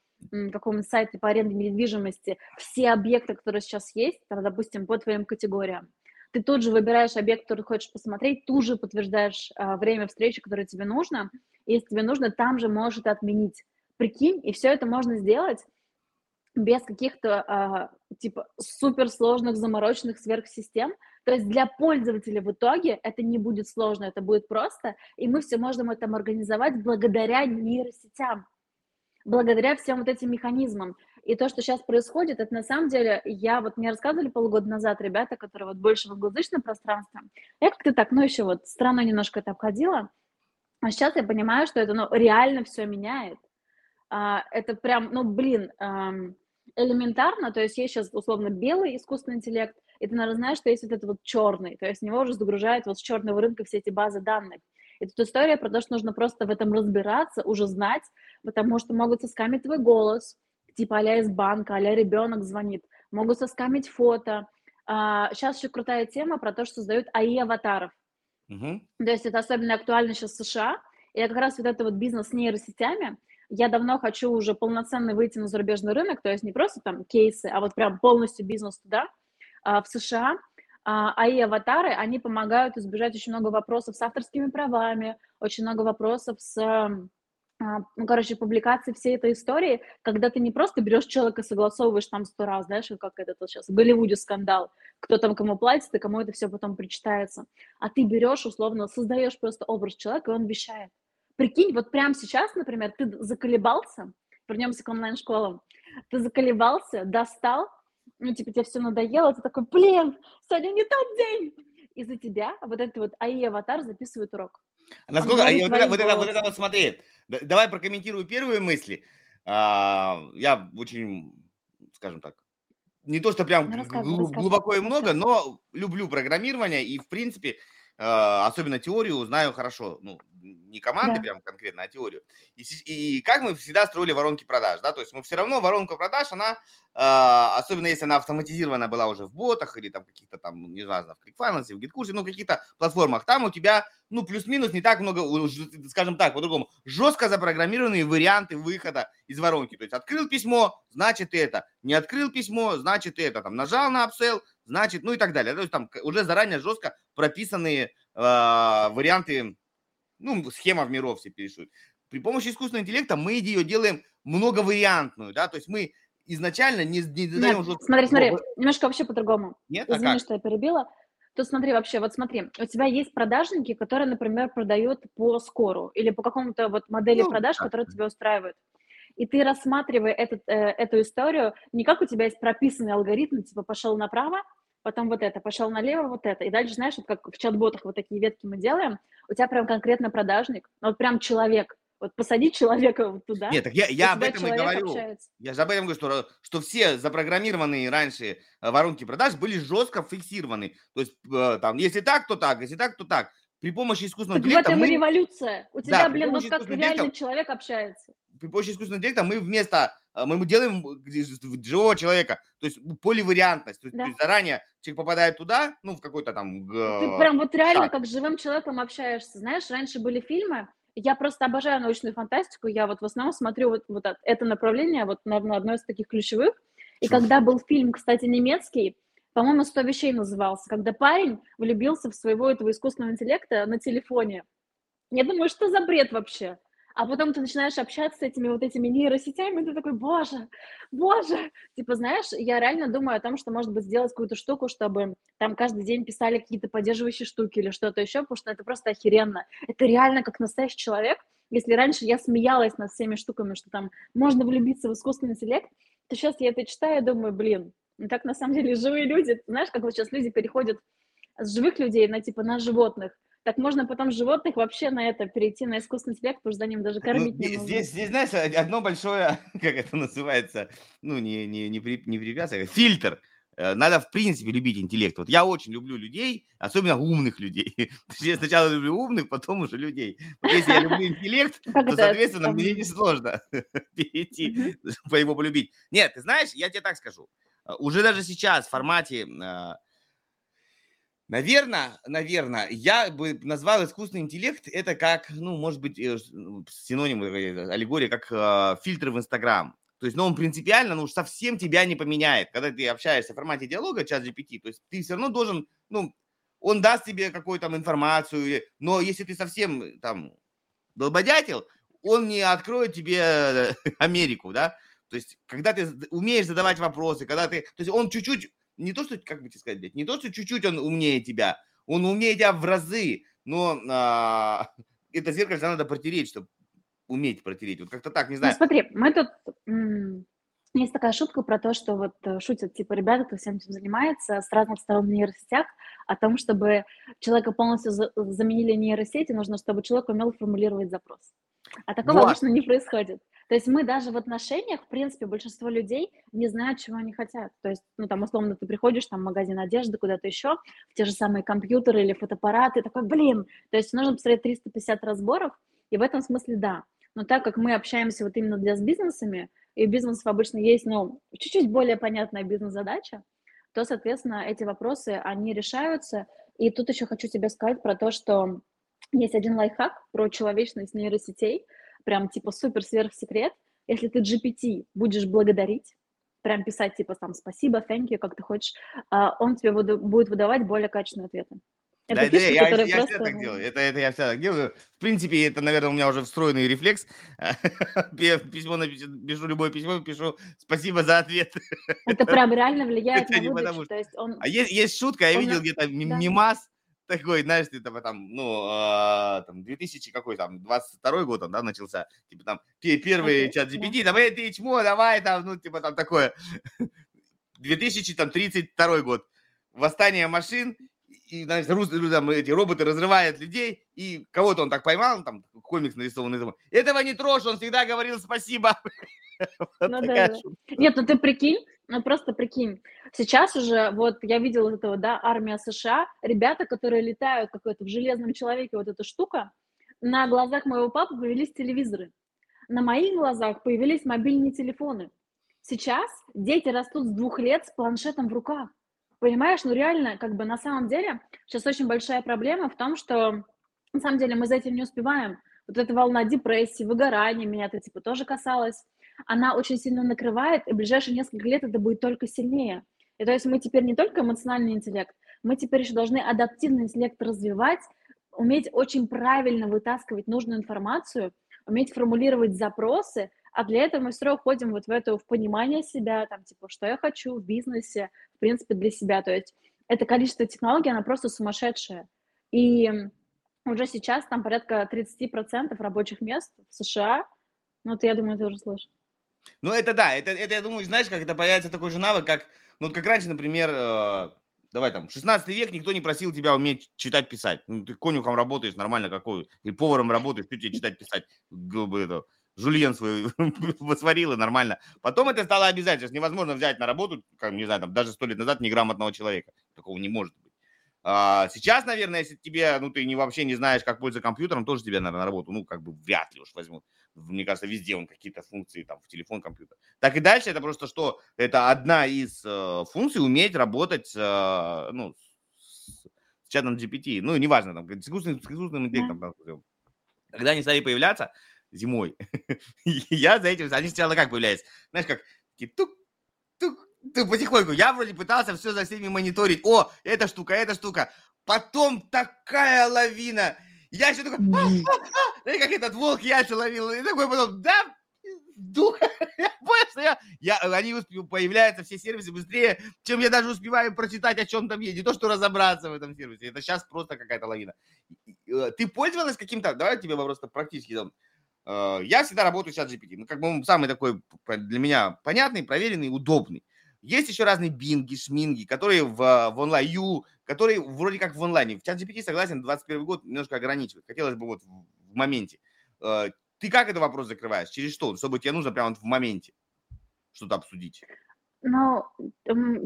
S2: каком-нибудь сайте по аренде недвижимости, все объекты, которые сейчас есть, там, допустим, по твоим категориям. Ты тут же выбираешь объект, который хочешь посмотреть, тут же подтверждаешь а, время встречи, которое тебе нужно. Если тебе нужно, там же можешь это отменить. Прикинь, и все это можно сделать без каких-то а, типа суперсложных замороченных сверхсистем. То есть для пользователя в итоге это не будет сложно, это будет просто, и мы все можем это организовать благодаря нейросетям, благодаря всем вот этим механизмам. И то, что сейчас происходит, это на самом деле, я вот мне рассказывали полгода назад ребята, которые вот больше в англоязычном пространстве, я как-то так, ну еще вот страной немножко это обходила, а сейчас я понимаю, что это ну, реально все меняет. А, это прям, ну блин, элементарно, то есть есть сейчас условно белый искусственный интеллект, и ты, наверное, знаешь, что есть вот этот вот черный, то есть в него уже загружают вот с черного рынка все эти базы данных. И тут история про то, что нужно просто в этом разбираться, уже знать, потому что могут соскамить твой голос, типа а из банка, а ребенок звонит, могут соскамить фото. А, сейчас еще крутая тема про то, что создают АИ-аватаров. Uh-huh. То есть это особенно актуально сейчас в США, и как раз вот это вот бизнес с нейросетями – я давно хочу уже полноценно выйти на зарубежный рынок, то есть не просто там кейсы, а вот прям полностью бизнес туда, а, в США. А и аватары, они помогают избежать очень много вопросов с авторскими правами, очень много вопросов с а, ну, короче, публикации всей этой истории, когда ты не просто берешь человека, согласовываешь там сто раз, знаешь, как это вот сейчас в Голливуде скандал, кто там кому платит и кому это все потом причитается, а ты берешь, условно, создаешь просто образ человека, и он вещает. Прикинь, вот прямо сейчас, например, ты заколебался, вернемся к онлайн-школам, ты заколебался, достал, ну, типа, тебе все надоело, ты такой, блин, сегодня не тот день. Из-за тебя вот этот вот АИ-аватар записывает урок.
S1: Насколько, а, вот, это, вот, это, вот это вот смотри, давай прокомментирую первые мысли. А, я очень, скажем так, не то, что прям ну, глубоко и много, но люблю программирование и, в принципе, а, особенно теорию знаю хорошо. Ну, не команды да. прям конкретно, а теорию. И, и как мы всегда строили воронки продаж, да, то есть мы все равно воронка продаж, она, э, особенно если она автоматизирована была уже в ботах или там каких-то там, не знаю, в ClickFinance, в GitKurse, ну, каких-то платформах, там у тебя, ну, плюс-минус не так много, скажем так, по-другому, жестко запрограммированные варианты выхода из воронки. То есть открыл письмо, значит это, не открыл письмо, значит это, там, нажал на upsell, значит, ну и так далее. То есть там уже заранее жестко прописанные э, варианты ну, схема в миров все перешут. При помощи искусственного интеллекта мы ее делаем многовариантную, да, то есть мы изначально не, не
S2: задаем... Нет, жестко... Смотри, смотри, немножко вообще по-другому. Нет, а Извини, а что я перебила. Тут смотри, вообще, вот смотри, у тебя есть продажники, которые, например, продают по скору или по какому-то вот модели ну, продаж, да. которая тебя устраивает. И ты рассматривая этот, э, эту историю, не как у тебя есть прописанный алгоритм, типа пошел направо, потом вот это, пошел налево, вот это. И дальше, знаешь, вот как в чат-ботах вот такие ветки мы делаем, у тебя прям конкретно продажник, ну, вот прям человек, вот посадить человека вот туда.
S1: Нет, так я, я об этом и говорю. Общается. Я же об этом говорю, что, что все запрограммированные раньше э, воронки продаж были жестко фиксированы. То есть э, там, если так, то так, если так, то так. При помощи искусственного
S2: так интеллекта в этом мы... революция. У тебя, да, блин, вот как реальный человек общается.
S1: При помощи искусственного интеллекта мы вместо а, мы делаем живого человека, то есть поливариантность, то есть, да. то есть заранее человек попадает туда, ну, в какой-то там...
S2: Ты прям вот реально шаг. как с живым человеком общаешься, знаешь, раньше были фильмы, я просто обожаю научную фантастику, я вот в основном смотрю вот, вот это направление, вот, наверное, одно из таких ключевых, и Чушь. когда был фильм, кстати, немецкий, по-моему, «100 вещей» назывался, когда парень влюбился в своего этого искусственного интеллекта на телефоне. Я думаю, что за бред вообще? А потом ты начинаешь общаться с этими вот этими нейросетями, и ты такой, боже, боже. Типа, знаешь, я реально думаю о том, что, может быть, сделать какую-то штуку, чтобы там каждый день писали какие-то поддерживающие штуки или что-то еще, потому что это просто охеренно. Это реально как настоящий человек. Если раньше я смеялась над всеми штуками, что там можно влюбиться в искусственный интеллект, то сейчас я это читаю и думаю, блин, ну так на самом деле живые люди, знаешь, как вот сейчас люди переходят с живых людей на типа на животных, так можно потом животных вообще на это перейти, на искусственный интеллект, потому что за ним даже ну, кормить ну, не.
S1: Здесь, здесь, знаешь, одно большое, как это называется, ну, не, не, не, при, не а фильтр. Э, надо, в принципе, любить интеллект. Вот я очень люблю людей, особенно умных людей. Я сначала люблю умных, потом уже людей. Вот если я люблю интеллект, то, соответственно, мне не сложно перейти по его полюбить. Нет, ты знаешь, я тебе так скажу. Э, уже даже сейчас в формате э, Наверное, наверное, я бы назвал искусственный интеллект это как, ну, может быть, э, ну, синоним, э, аллегория, как э, фильтр в Инстаграм. То есть, ну, он принципиально, ну, совсем тебя не поменяет, когда ты общаешься в формате диалога, чат GPT, то есть ты все равно должен, ну, он даст тебе какую-то там информацию, но если ты совсем там долбодятел, он не откроет тебе Америку, да, то есть, когда ты умеешь задавать вопросы, когда ты, то есть он чуть-чуть не то, что, как бы тебе сказать, блядь, не то, что чуть-чуть он умнее тебя, он умнее тебя в разы, но а, это зеркальце надо протереть, чтобы уметь протереть. Вот как-то так, не ну, знаю.
S2: Ну, смотри, мы тут... Есть такая шутка про то, что вот э, шутят, типа, ребята, кто всем этим занимается, с разных сторон в нейросетях, о том, чтобы человека полностью заменили нейросети, нужно, чтобы человек умел формулировать запрос. А такого вот. обычно не происходит. То есть мы даже в отношениях, в принципе, большинство людей не знают, чего они хотят. То есть, ну, там, условно, ты приходишь там, в магазин одежды, куда-то еще, в те же самые компьютеры или фотоаппараты, такой, блин, то есть нужно посмотреть 350 разборов, и в этом смысле да. Но так как мы общаемся вот именно для с бизнесами, и у бизнесов обычно есть, ну, чуть-чуть более понятная бизнес-задача, то, соответственно, эти вопросы, они решаются. И тут еще хочу тебе сказать про то, что есть один лайфхак про человечность нейросетей – прям типа супер сверхсекрет, если ты GPT будешь благодарить, прям писать типа там спасибо, thank you, как ты хочешь, а, он тебе будет выдавать более качественные ответы. Это
S1: Да, да,
S2: фишка,
S1: я,
S2: которая
S1: я всегда
S2: просто...
S1: так делаю. Это, это я всегда так делаю. В принципе, это, наверное, у меня уже встроенный рефлекс. Я письмо напишу, пишу любое письмо, пишу спасибо за ответ.
S2: Это прям реально влияет
S1: Это
S2: на
S1: потому
S2: выдачу.
S1: что...
S2: То есть он...
S1: А есть, есть шутка, я
S2: он...
S1: видел где-то
S2: Да.
S1: мимас такой, знаешь, ты там, там ну, а, там, 2000 какой там, 22 год он, да, начался, типа там, пе- первый чат. GPT, там, эй, ты чмо, давай, там, ну, типа там такое. 2032 год, восстание машин, и, знаешь, рус- там, эти роботы разрывают людей, и кого-то он так поймал, там, комикс нарисованный, этого не трожь, он всегда говорил спасибо.
S2: Ну да. Нет, ну ты прикинь, ну просто прикинь. Сейчас уже, вот я видела вот этого, да, армия США, ребята, которые летают какой-то в железном человеке, вот эта штука, на глазах моего папы появились телевизоры. На моих глазах появились мобильные телефоны. Сейчас дети растут с двух лет с планшетом в руках. Понимаешь, ну реально, как бы на самом деле, сейчас очень большая проблема в том, что на самом деле мы за этим не успеваем. Вот эта волна депрессии, выгорания, меня это типа тоже касалось она очень сильно накрывает, и в ближайшие несколько лет это будет только сильнее. И то есть мы теперь не только эмоциональный интеллект, мы теперь еще должны адаптивный интеллект развивать, уметь очень правильно вытаскивать нужную информацию, уметь формулировать запросы, а для этого мы все равно входим вот в это, в понимание себя, там, типа, что я хочу в бизнесе, в принципе, для себя. То есть это количество технологий, оно просто сумасшедшее. И уже сейчас там порядка 30% рабочих мест в США, ну, ты, я думаю, ты уже слышишь.
S1: Ну, это да, это, это, я думаю, знаешь, как это появится такой же навык, как, ну, вот как раньше, например, э, давай там, 16 век никто не просил тебя уметь читать, писать. Ну, ты конюхом работаешь нормально какой, и поваром работаешь, что тебе читать, писать, Г- бы это, жульен свой сварил и нормально. Потом это стало обязательно, невозможно взять на работу, как, не знаю, там, даже сто лет назад неграмотного человека. Такого не может быть. А, сейчас, наверное, если тебе, ну, ты не, вообще не знаешь, как пользоваться компьютером, тоже тебя, наверное, на работу, ну, как бы вряд ли уж возьмут. Мне кажется, везде он какие-то функции, там, в телефон, компьютер. Так и дальше, это просто что, это одна из э, функций уметь работать, э, ну, с, с чатом GPT, ну, неважно, там, с искусственным, с искусственным интеллектом. там, всё. Когда они стали появляться зимой, я за этим, они сначала как появляются, знаешь, как такие тук, тук, ты потихоньку, я вроде пытался все за всеми мониторить. О, эта штука, эта штука. Потом такая лавина. Я еще такой, а, а, а. Как этот волк яйца ловил. И такой потом, да, духа. Я понял, что я, я, они успе- появляются, все сервисы быстрее, чем я даже успеваю прочитать, о чем там есть. Не то, что разобраться в этом сервисе. Это сейчас просто какая-то лавина. Э, Ты пользовалась каким-то, давай тебе вопрос практически дам. Э, Я всегда работаю с GPT. Ну, как бы он самый такой для меня понятный, проверенный, удобный. Есть еще разные бинги, шминги, которые в, в онлайн, ю, которые вроде как в онлайне. В чат GPT, согласен, 21 год немножко ограничивает. Хотелось бы вот в, моменте. Э, Ты как этот вопрос закрываешь? Через что? Чтобы тебе нужно прямо в моменте что-то обсудить.
S2: Ну,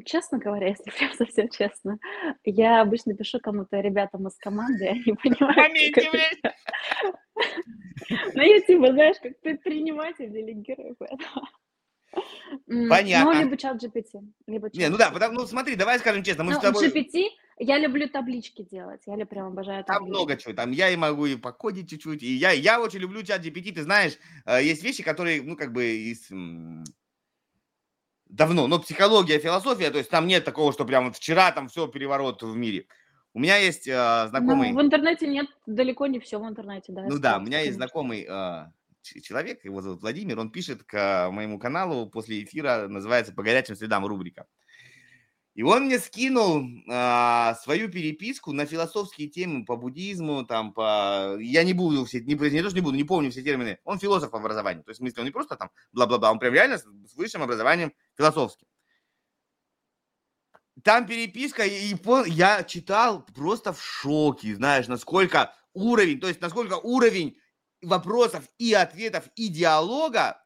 S2: честно говоря, если прям совсем честно, я обычно пишу кому-то ребятам из команды, они понимают, как это. Ну, я типа, знаешь, как предприниматель делегирую, поэтому. Ну,
S1: Понятно.
S2: либо чат GPT, либо
S1: Не, ну да, потому, ну смотри, давай скажем честно, мы
S2: Ну,
S1: с тобой...
S2: GPT, я люблю таблички делать, я прям обожаю
S1: Там
S2: таблички.
S1: много чего. Там я и могу и покодить чуть-чуть. И я, я очень люблю чат GPT. Ты знаешь, э, есть вещи, которые, ну, как бы из... Давно. Но психология, философия, то есть там нет такого, что прям вот вчера там все переворот в мире. У меня есть э, знакомый...
S2: Ну, в интернете нет, далеко не все в интернете, да.
S1: Ну да, у меня есть знакомый ч- человек, его зовут Владимир, он пишет к моему каналу после эфира, называется «По горячим следам» рубрика. И он мне скинул а, свою переписку на философские темы по буддизму, там, по... Я не буду все, не, не то, что не буду, не помню все термины. Он философ по образованию. То есть, в смысле, он не просто там бла-бла-бла, он прям реально с высшим образованием философским. Там переписка, и я читал просто в шоке, знаешь, насколько уровень, то есть насколько уровень вопросов и ответов и диалога,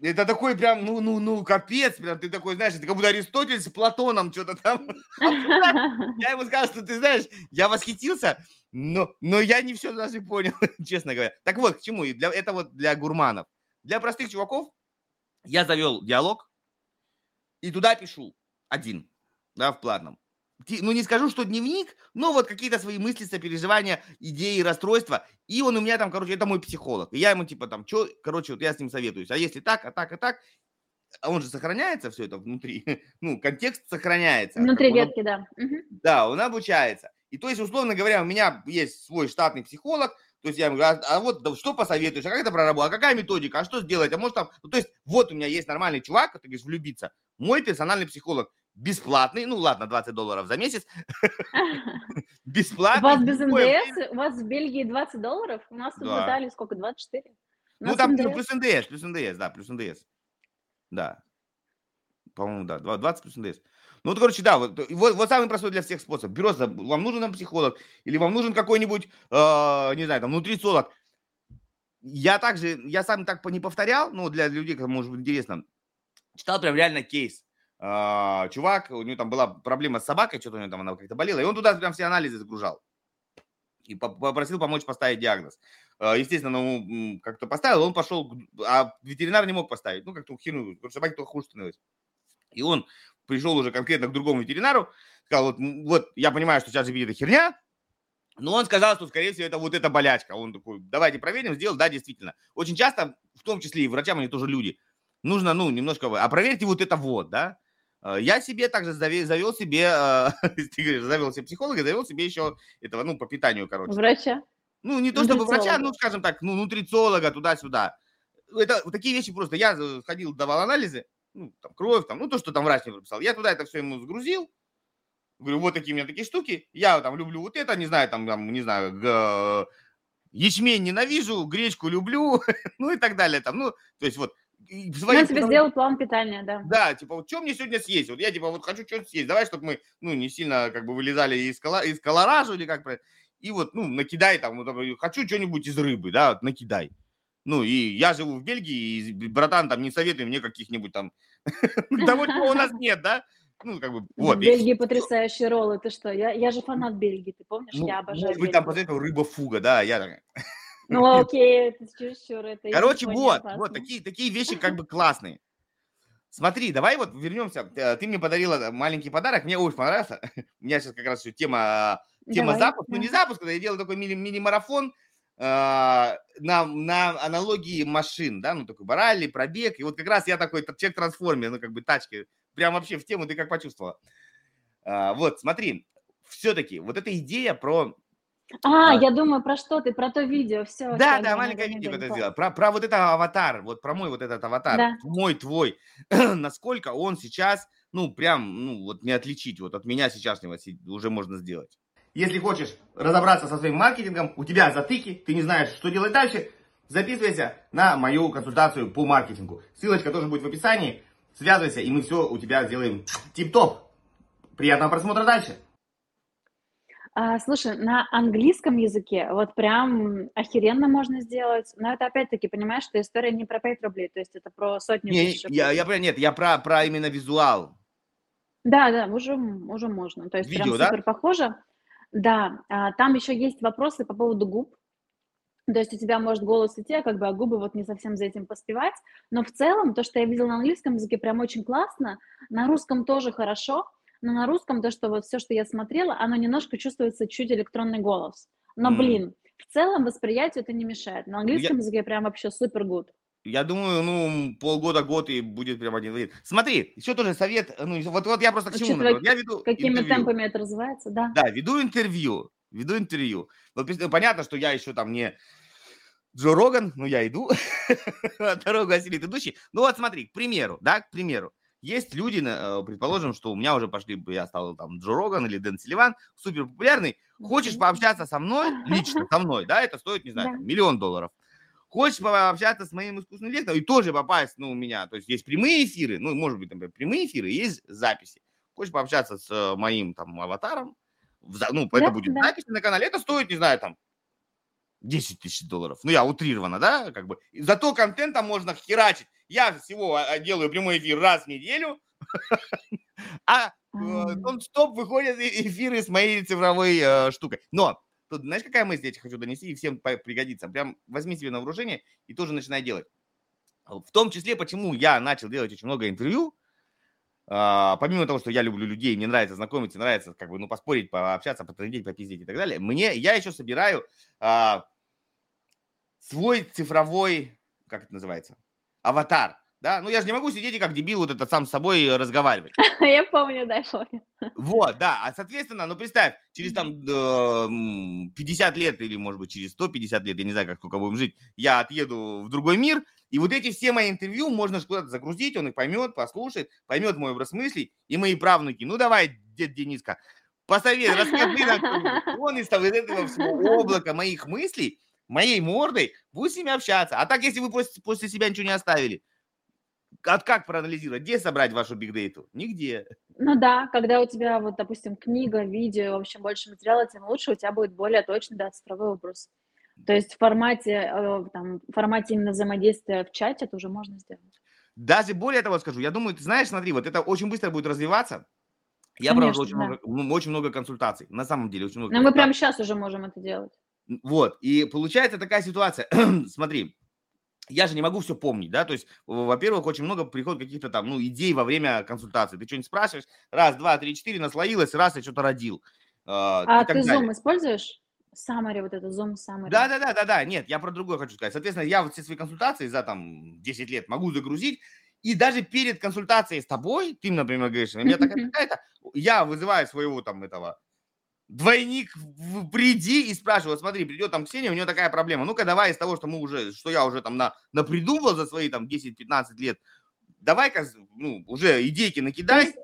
S1: это такой прям, ну, ну, ну, капец, прям ты такой, знаешь, это как будто Аристотель с Платоном что-то там. Я ему сказал, что ты знаешь, я восхитился, но, но я не все даже понял, честно говоря. Так вот, к чему? И Для, это вот для гурманов. Для простых чуваков я завел диалог и туда пишу один, да, в платном. Ну, не скажу, что дневник, но вот какие-то свои мысли, сопереживания, идеи, расстройства. И он у меня там, короче, это мой психолог. И я ему типа там, что, короче, вот я с ним советуюсь. А если так, а так, а так, а он же сохраняется все это внутри. Ну, контекст сохраняется.
S2: Внутри
S1: Как он
S2: ветки, да. Мгм.
S1: да, он обучается. И то есть, условно говоря, у меня есть свой штатный психолог, то есть я ему говорю, а, а вот да, что посоветуешь, а как это проработать, а какая методика, а что сделать, а может там, ну, то есть вот у меня есть нормальный чувак, ты говоришь, влюбиться, мой персональный психолог, бесплатный, ну ладно, 20 долларов за месяц, бесплатный.
S2: У вас без НДС, у вас в Бельгии 20 долларов, у нас тут в Италии сколько, 24?
S1: Ну там плюс НДС, плюс НДС, да, плюс НДС, да, по-моему, да, 20 плюс НДС. Ну, вот, короче, да, вот, вот, вот самый простой для всех способ. Просто вам нужен там психолог, или вам нужен какой-нибудь, э, не знаю, там, нутрициолог. Я также, я сам так не повторял, ну, для людей, кому может быть интересно, читал прям реально кейс. Э, чувак, у него там была проблема с собакой, что-то у него там она как-то болела, и он туда прям все анализы загружал. И попросил помочь поставить диагноз. Естественно, ну, как-то поставил, он пошел, а ветеринар не мог поставить. Ну, как-то херню, собаке только хуже становилось. И он пришел уже конкретно к другому ветеринару, сказал, вот, вот я понимаю, что сейчас это херня, но он сказал, что, скорее всего, это вот эта болячка. Он такой, давайте проверим, сделал, да, действительно. Очень часто, в том числе и врачам, они тоже люди, нужно, ну, немножко, а проверьте вот это вот, да. Э, я себе также завел, завел себе, э, ты говоришь, завел себе психолога, завел себе еще этого, ну, по питанию, короче.
S2: Врача?
S1: Ну, не то чтобы врача, ну, скажем так, ну, нутрициолога туда-сюда. Это такие вещи просто. Я ходил, давал анализы, ну, там, кровь, там, ну, то, что там врач мне прописал. Я туда это все ему загрузил. Говорю, вот такие у меня такие штуки. Я там люблю вот это, не знаю, там, там не знаю, ячмень ненавижу, гречку люблю, ну и так далее. Там, ну, то есть вот
S2: Свои, Он тебе сделал план питания, да.
S1: Да, типа, вот что мне сегодня съесть? Вот я, типа, вот хочу что-то съесть. Давай, чтобы мы, ну, не сильно, как бы, вылезали из, кола, из колоража или как И вот, ну, накидай там, вот, хочу что-нибудь из рыбы, да, вот, накидай. Ну, и я живу в Бельгии, и, братан, там, не советуй мне каких-нибудь там... Того, чего у нас нет, да?
S2: Ну, как бы, вот. В Бельгии потрясающие роллы, ты что? Я, я же фанат Бельгии, ты помнишь? Ну, я обожаю Может
S1: быть, там посоветовал рыба-фуга, да, я так...
S2: Ну, окей, это чересчур, это...
S1: Короче, вот, вот, такие, такие вещи как бы классные. Смотри, давай вот вернемся. Э, ты мне подарила маленький подарок, мне очень понравился. У меня сейчас как раз еще тема, тема запуска. Ну, не запуск, я делаю такой мини- мини-марафон. На, на аналогии машин, да, ну такой барали, пробег, и вот как раз я такой человек-трансформер, ну как бы тачки, прям вообще в тему, ты как почувствовала? Вот, смотри, все-таки вот эта идея про...
S2: А, а, я думаю, про что ты, про то видео, все.
S1: Да, да, маленькое видео это сделала, про, про вот это аватар, вот про мой вот этот аватар, да. мой, твой, насколько он сейчас, ну прям, ну вот не отличить, вот от меня сейчасшнего уже можно сделать. Если хочешь разобраться со своим маркетингом, у тебя затыки, ты не знаешь, что делать дальше, записывайся на мою консультацию по маркетингу. Ссылочка тоже будет в описании. Связывайся, и мы все у тебя сделаем тип-топ. Приятного просмотра дальше.
S2: А, слушай, на английском языке вот прям охеренно можно сделать, но это опять-таки, понимаешь, что история не про 5 рублей, то есть это про сотню
S1: не, тысяч я, я, я, Нет, я про, про именно визуал.
S2: Да, да, уже, уже можно, то есть Видео, прям супер да? похоже. Да, а, там еще есть вопросы по поводу губ. То есть у тебя может голос идти, а как бы а губы вот не совсем за этим поспевать. Но в целом то, что я видела на английском языке, прям очень классно. На русском тоже хорошо. Но на русском то, что вот все, что я смотрела, оно немножко чувствуется чуть электронный голос. Но, блин, в целом восприятию это не мешает. На английском я... языке прям вообще супер гуд.
S1: Я думаю, ну, полгода-год и будет прям один в один. Смотри, еще тоже совет, ну, вот, вот я просто к чему
S2: Я веду Какими интервью. темпами это развивается, да?
S1: Да, веду интервью, веду интервью. Вот понятно, что я еще там не Джо Роган, ну, я иду, дорогу осилит идущий. Ну, вот смотри, к примеру, да, к примеру. Есть люди, э, предположим, что у меня уже пошли, я стал там Джо Роган или Дэн Селиван, супер популярный. Хочешь пообщаться со мной, лично со мной, да, это стоит, не знаю, миллион долларов. Хочешь пообщаться с моим искусственным интеллектом и тоже попасть, ну, у меня, то есть есть прямые эфиры, ну, может быть, например, прямые эфиры, есть записи. Хочешь пообщаться с э, моим там аватаром, ну, это да, будет да. запись на канале, это стоит, не знаю, там, 10 тысяч долларов. Ну, я утрированно, да, как бы. Зато контентом можно херачить. Я всего а, а, делаю прямой эфир раз в неделю, а стоп выходят эфиры с моей цифровой э, штукой. Но Тут, знаешь, какая мысль я тебе хочу донести, и всем пригодится. Прям возьми себе на вооружение и тоже начинай делать. В том числе, почему я начал делать очень много интервью, Uh, помимо того, что я люблю людей, мне нравится знакомиться, нравится как бы, ну, поспорить, пообщаться, потрындеть, попиздеть и так далее, мне, я еще собираю свой цифровой, как это называется, аватар. да, ну я же не могу сидеть и как дебил вот это сам с собой разговаривать.
S2: Я помню, да, помню.
S1: Вот, да, а соответственно, ну представь, через там 50 лет или, может быть, через 150 лет, я не знаю, как сколько будем жить, я отъеду в другой мир, и вот эти все мои интервью можно куда-то загрузить, он их поймет, послушает, поймет мой образ мыслей, и мои правнуки, ну давай, дед Дениска, посоветуй, расскажи нам, он из того, из этого всего облака моих мыслей, моей мордой, будет с ними общаться. А так, если вы после, после себя ничего не оставили, от как проанализировать? Где собрать вашу бигдейту? Нигде.
S2: Ну да, когда у тебя, вот, допустим, книга, видео, в общем, больше материала, тем лучше, у тебя будет более точный, да, цифровой образ. То есть в формате, э, там, в формате именно взаимодействия в чате это уже можно сделать.
S1: Даже более того скажу, я думаю, ты знаешь, смотри, вот это очень быстро будет развиваться. Я
S2: Конечно,
S1: провожу очень,
S2: да.
S1: много, очень много консультаций, на самом деле, очень много
S2: Но мы прямо сейчас уже можем это делать.
S1: Вот, и получается такая ситуация, смотри, я же не могу все помнить, да, то есть, во-первых, очень много приходит каких-то там, ну, идей во время консультации. Ты что-нибудь спрашиваешь, раз, два, три, четыре, наслоилось, раз, я что-то родил. э,
S2: А
S1: так
S2: ты
S1: далее.
S2: Zoom используешь? Summary, вот это Zoom Summary.
S1: Да, да, да, да, да. Нет, я про другое хочу сказать. Соответственно, я вот все свои консультации за там 10 лет могу загрузить. И даже перед консультацией с тобой, ты, например, говоришь, у меня такая-то, я вызываю своего там этого двойник, приди и спрашиваю, вот смотри, придет там Ксения, у нее такая проблема. Ну-ка, давай из того, что мы уже, что я уже там на, напридумывал за свои там 10-15 лет, давай-ка, ну, уже идейки
S2: То
S1: накидай.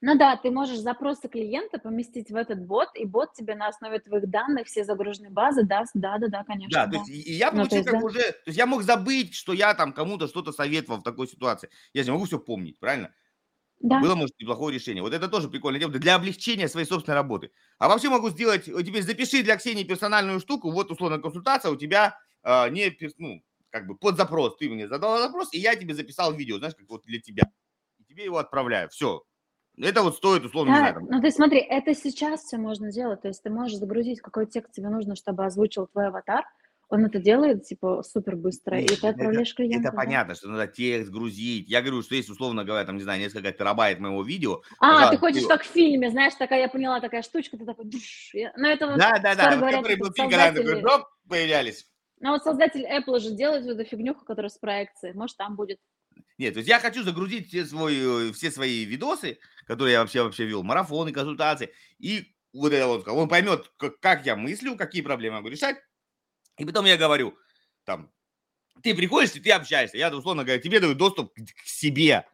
S2: ну да, ты можешь запросы клиента поместить в этот бот, и бот тебе на основе твоих данных, все загруженные базы даст, да, да, да, конечно,
S1: Да, то
S2: да.
S1: есть и, я
S2: Ну, то
S1: получил
S2: есть,
S1: как
S2: да.
S1: уже, то есть я мог забыть, что я там кому-то что-то советовал в такой ситуации. Я же не могу все помнить, правильно?
S2: Да,
S1: Было, может, неплохое решение. Вот это тоже прикольное дело для облегчения своей собственной работы. А вообще могу сделать, э, теперь запиши для Ксении персональную штуку, вот условно консультация у тебя э, не, ну, как бы под запрос. Ты мне задал запрос, и я тебе записал видео, знаешь, как вот для тебя. И тебе его отправляю. Все. Это вот стоит, условно, знаю,
S2: да,
S1: там,
S2: ну ты смотри, это сейчас все можно делать, то есть ты можешь загрузить, какой текст тебе нужно, чтобы озвучил твой аватар, он это делает, типа, супер быстро, и ты отправляешь клиенту,
S1: это
S2: да.
S1: понятно, что надо текст грузить. Я говорю, что есть, условно говоря, там, не знаю, несколько терабайт моего видео.
S2: А, ты хочешь как в фильме, знаешь, такая, я поняла, такая штучка, ты такой, душ, я- ну это вот,
S1: Да, да, да, вот
S2: говорят,
S1: когда такой появлялись.
S2: ну вот создатель Apple же делает вот эту фигнюху, которая с проекцией, может там будет.
S1: Нет, то есть я хочу загрузить все, свой, э, все свои видосы, которые я вообще вообще вел, марафоны, консультации, и вот это вот, он поймет, как, как я мыслю, какие проблемы могу решать, и потом я говорю, там, ты приходишь, и ты общаешься, я, условно говоря, тебе даю доступ к, себе,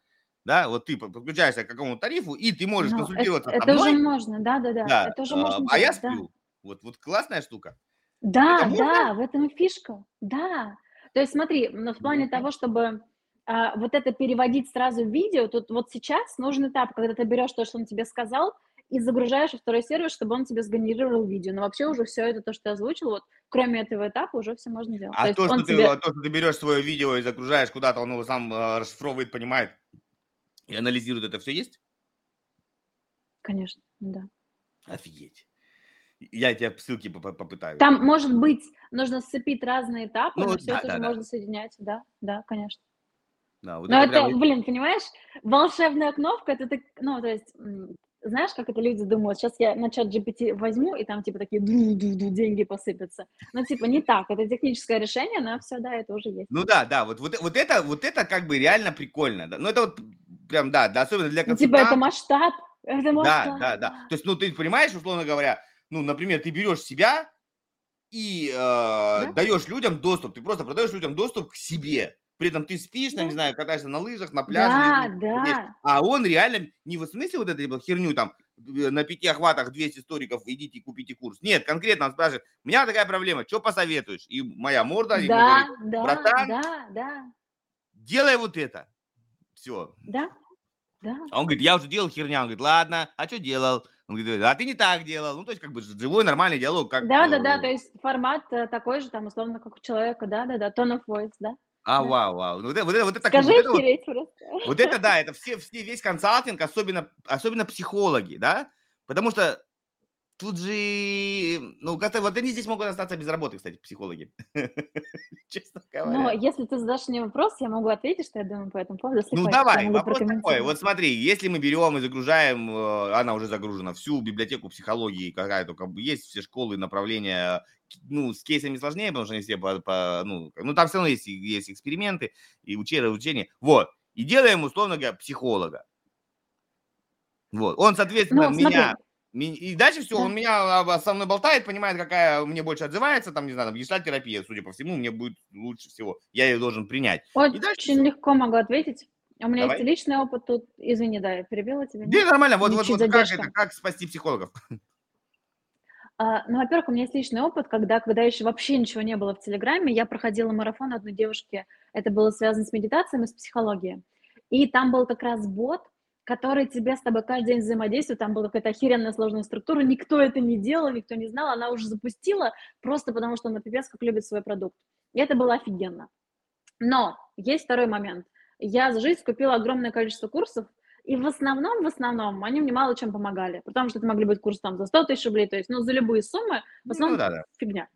S1: да, вот ты подключаешься к какому-то тарифу, и ты можешь
S2: Ну, это,
S1: консультироваться со
S2: это уже
S1: мной,
S2: можно, да, да, да,
S1: да,
S2: это уже
S1: а,
S2: можно
S1: а я
S2: делать, да.
S1: сплю. Вот, вот классная штука.
S2: Да,
S1: Это можно?
S2: да, в этом и фишка, да. То есть смотри, но в плане
S1: Мгм.
S2: того, чтобы а, вот это переводить сразу в видео, тут вот сейчас нужен этап, когда ты берешь то, что он тебе сказал, и загружаешь во второй сервис, чтобы он тебе сгенерировал видео. Но вообще уже все это, то, что я озвучил, вот кроме этого этапа уже все можно делать. То
S1: А
S2: есть
S1: то, что ты,
S2: тебе...
S1: то, что ты берешь свое видео и загружаешь куда-то, он его сам э, расшифровывает, понимает и анализирует, это все есть?
S2: Конечно, да.
S1: Офигеть. Я тебе ссылки поп- попытаюсь.
S2: Там, может быть, нужно сцепить разные этапы,
S1: Ну,
S2: но все
S1: да,
S2: это
S1: да,
S2: же
S1: да.
S2: можно соединять. Да, да, конечно.
S1: Да, вот
S2: Но
S1: это прям-
S2: блин, понимаешь, волшебная кнопка, это так, ну, то есть, знаешь, как это люди думают, сейчас я на чат GPT возьму, и там, типа, такие ду-ду-ду, деньги посыпятся. Ну, типа, не так, это техническое решение, но все, да, это уже есть.
S1: Ну да, да, вот, вот, вот это, вот это как бы реально прикольно. Да? Ну это вот прям, да, да особенно для
S2: Ну, типа, это
S1: консультантов.
S2: масштаб, это
S1: Да,
S2: масштаб.
S1: да, да. То есть, ну ты понимаешь, условно говоря, ну, например, ты берешь себя и э, даешь людям доступ, ты просто продаешь людям доступ к себе. При этом ты спишь, там, не знаю, катаешься на лыжах, на пляже.
S2: Да, да.
S1: А он реально не в смысле вот этой херню там э, на пяти охватах 200 историков, идите купите курс. Нет, конкретно он спрашивает, у меня такая проблема, что посоветуешь? И моя морда
S2: Да,
S1: говорит,
S2: да,
S1: братан,
S2: да, да,
S1: делай вот это. Все.
S2: да, да.
S1: А он говорит, я уже делал херня. Он говорит, ладно, а что делал? Он говорит, а ты не так делал. Ну, то есть, как бы живой, нормальный диалог. Как,
S2: Да, да,
S1: э,
S2: да, то есть формат э, такой же, там, условно, как у человека, да, да, да, tone of voice, да.
S1: А, вау, вау. Ну, Вот это, вот это, вот это,
S2: Скажи
S1: вот это вот-. Вот это да, это все, все, весь консалтинг, особенно, особенно психологи, да, потому что тут же, ну, как-то вот они здесь могут остаться без работы, кстати, психологи.
S2: Честно говоря. Но если ты задашь мне вопрос, я могу ответить, что я думаю по этому поводу.
S1: ну, давай, вопрос такой. Вот смотри, если мы берем и загружаем, э, она уже загружена, всю библиотеку психологии, какая только есть, все школы, направления, ну, с кейсами сложнее, потому что они все по, по ну, ну, там все равно есть, есть эксперименты и учение, учение. Вот. И делаем, условно говоря, психолога. Вот. Он, соответственно, ну, меня и дальше все, да. он меня со мной болтает, понимает, какая мне больше отзывается, там, не знаю, там, гештальтерапия, судя по всему, мне будет лучше всего. Я ее должен принять.
S2: Очень дальше... легко могу ответить. У меня Давай. есть личный опыт тут. Извини, да, я перебила тебя.
S1: Да, нормально. Вот, вот, вот как это, как спасти психологов?
S2: А, ну, во-первых, у меня есть личный опыт, когда, когда еще вообще ничего не было в Телеграме, я проходила марафон одной девушки, это было связано с медитацией и с психологией. И там был как раз бот, который тебе с тобой каждый день взаимодействует, там была какая-то охеренная сложная структура, никто это не делал, никто не знал, она уже запустила, просто потому что она пипец как любит свой продукт. И это было офигенно. Но есть второй момент. Я за жизнь купила огромное количество курсов, и в основном, в основном, они мне мало чем помогали, потому что это могли быть курсы там за 100 тысяч рублей, то есть, ну, за любые суммы, в ну основном ну, да, да. фигня.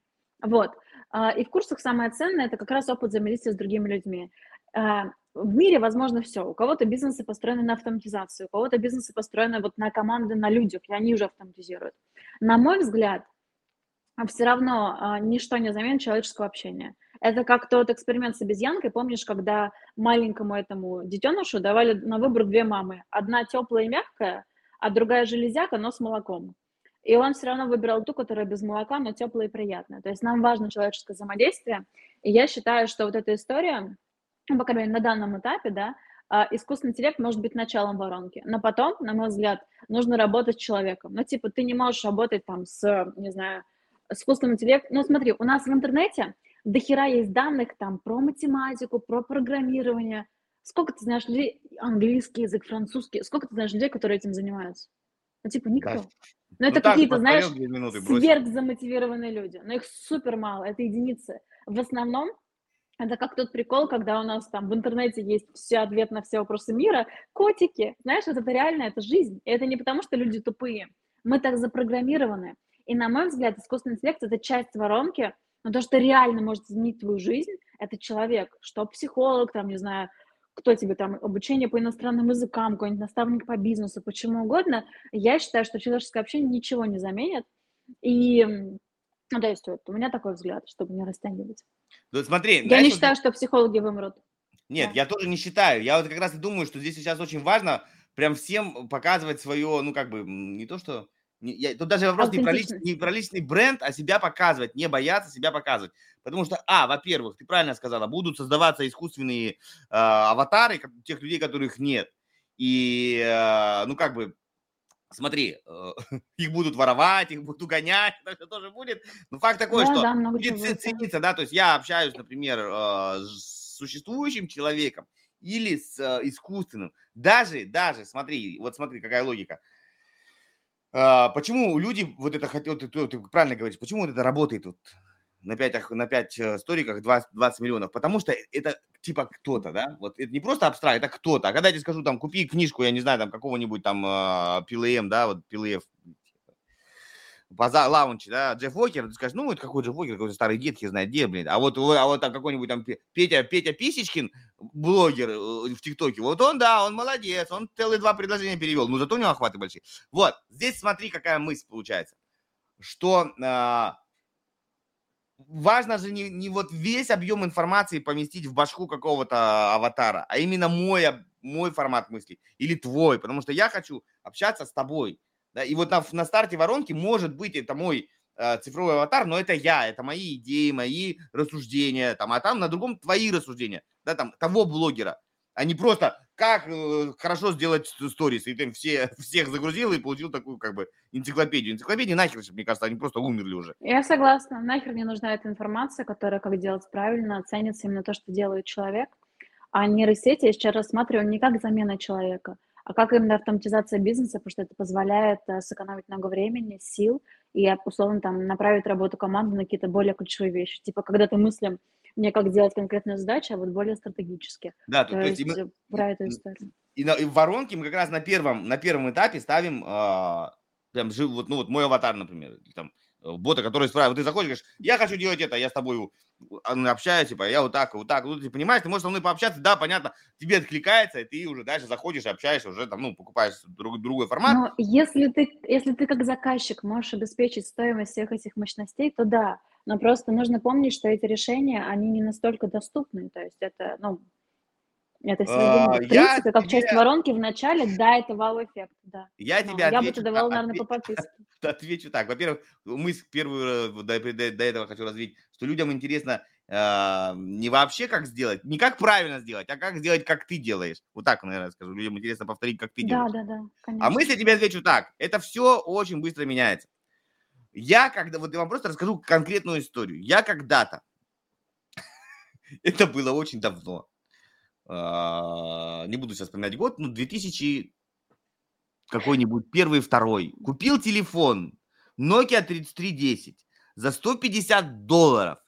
S2: Вот. А, и в курсах самое ценное – это как раз опыт взаимодействия с другими людьми. А, в мире возможно все. У кого-то бизнесы построены на автоматизацию, у кого-то бизнесы построены вот на команды, на людях, и они уже автоматизируют. На мой взгляд, все равно а, ничто не заменит человеческого общения. Это как тот эксперимент с обезьянкой, помнишь, когда маленькому этому детенышу давали на выбор две мамы. Одна теплая и мягкая, а другая железяка, но с молоком. И он все равно выбирал ту, которая без молока, но теплая и приятная. То есть нам важно человеческое взаимодействие. И я считаю, что вот эта история, ну, по крайней мере, на данном этапе, да, а, искусственный интеллект может быть началом воронки. Но потом, на мой взгляд, нужно работать с человеком. Ну, типа, ты не можешь работать там с, не знаю, искусственным интеллектом. Ну, смотри, у нас в интернете до хера есть данных там про математику, про программирование. Сколько ты знаешь людей, английский язык, французский, сколько ты знаешь людей, которые этим занимаются? Ну, типа, никто. Да. Но ну, это какие-то, знаешь, сверхзамотивированные люди. Но их супер мало, это единицы. В основном это как тот прикол, когда у нас там в интернете есть все ответ на все вопросы мира. Котики, знаешь, это реально, это жизнь. И это не потому, что люди тупые. Мы так запрограммированы. И, на мой взгляд, искусственный интеллект – это часть воронки, но то, что реально может изменить твою жизнь, это человек, что психолог, там, не знаю, кто тебе там, обучение по иностранным языкам, какой-нибудь наставник по бизнесу, почему угодно, я считаю, что человеческое общение ничего не заменит. И, ну, то есть вот у меня такой взгляд, чтобы не растягивать.
S1: Ну, смотри,
S2: я не считаю, что психологи вымрут.
S1: Нет, да. я тоже не считаю. Я вот как раз и думаю, что здесь сейчас очень важно прям всем показывать свое, ну, как бы, не то, что я, тут даже вопрос не про, личный, не про личный бренд, а себя показывать, не бояться себя показывать. Потому что, а, во-первых, ты правильно сказала, будут создаваться искусственные э, аватары тех людей, которых нет. И, э, ну, как бы, смотри, э, их будут воровать, их будут угонять, это тоже будет. Но факт такой, да, что да, будет цениться, да, то есть я общаюсь, например, э, с существующим человеком или с э, искусственным. Даже, даже, смотри, вот смотри, какая логика – почему люди вот это хотят, ты, ты, правильно говоришь, почему вот это работает вот на 5, на 5 э, сториках 20, 20 миллионов? Потому что это типа кто-то, да? Вот это не просто абстракт, это кто-то. А когда я тебе скажу, там, купи книжку, я не знаю, там, какого-нибудь там PLM, а, да, вот PLF, база лаунче, да, Джефф Уокер, ты скажешь, ну, это какой Джефф Уокер, какой-то старый дед, я знаю, где, блин. А вот, а вот там какой-нибудь там Петя, Петя Писечкин, блогер э, в ТикТоке, вот он, да, он молодец, он целые два предложения перевел, но зато у него охваты большие. Вот, здесь смотри, какая мысль получается, что а, важно же не, не вот весь объем информации поместить в башку какого-то аватара, а именно мой, мой формат мысли или твой, потому что я хочу общаться с тобой, да, и вот на, на старте воронки может быть это мой э, цифровой аватар, но это я, это мои идеи, мои рассуждения, там, а там на другом твои рассуждения, да, там, того блогера, а не просто как э, хорошо сделать сторис, и ты все, всех загрузил и получил такую как бы энциклопедию. Энциклопедии нахер, мне кажется, они просто умерли уже.
S2: Я согласна, нахер не нужна эта информация, которая как делать правильно, ценится именно то, что делает человек, а нейросети я сейчас рассматриваю не как замена человека – а как именно автоматизация бизнеса, потому что это позволяет э, сэкономить много времени, сил и, условно, там, направить работу команды на какие-то более ключевые вещи. Типа, когда ты мыслим не как делать конкретную задачу, а вот более стратегически.
S1: Да, то, то есть, есть мы, про эту историю. И, на, и в воронке мы как раз на первом, на первом этапе ставим э, прям жив, вот, ну вот мой аватар, например, там, э, бота, который спрашивает, ты заходишь, говоришь, я хочу делать это, я с тобой общаюсь, типа, я вот так, вот так, ну, ты понимаешь, ты можешь со мной пообщаться, да, понятно, тебе откликается, и ты уже дальше заходишь, общаешься, уже там, ну, покупаешь друг, другой формат. Но
S2: если ты, если ты как заказчик можешь обеспечить стоимость всех этих мощностей, то да, но просто нужно помнить, что эти решения, они не настолько доступны, то есть это, ну, это все, а, в принципе, как тебе... часть воронки в начале, да, это вау-эффект, да.
S1: Я Но тебя
S2: Я бы тебе давала, наверное, по подписке.
S1: Отвечу так. Во-первых, мысль первую до, до, до этого хочу развить, что людям интересно э, не вообще как сделать, не как правильно сделать, а как сделать, как ты делаешь. Вот так, наверное, скажу. Людям интересно повторить, как ты
S2: да,
S1: делаешь.
S2: Да, да, да, конечно.
S1: А мысль тебе отвечу так. Это все очень быстро меняется. Я когда, вот я вам просто расскажу конкретную историю. Я когда-то, это было очень давно, не буду сейчас вспоминать год, ну, 2000 какой-нибудь, первый, второй. Купил телефон Nokia 3310 за 150 долларов.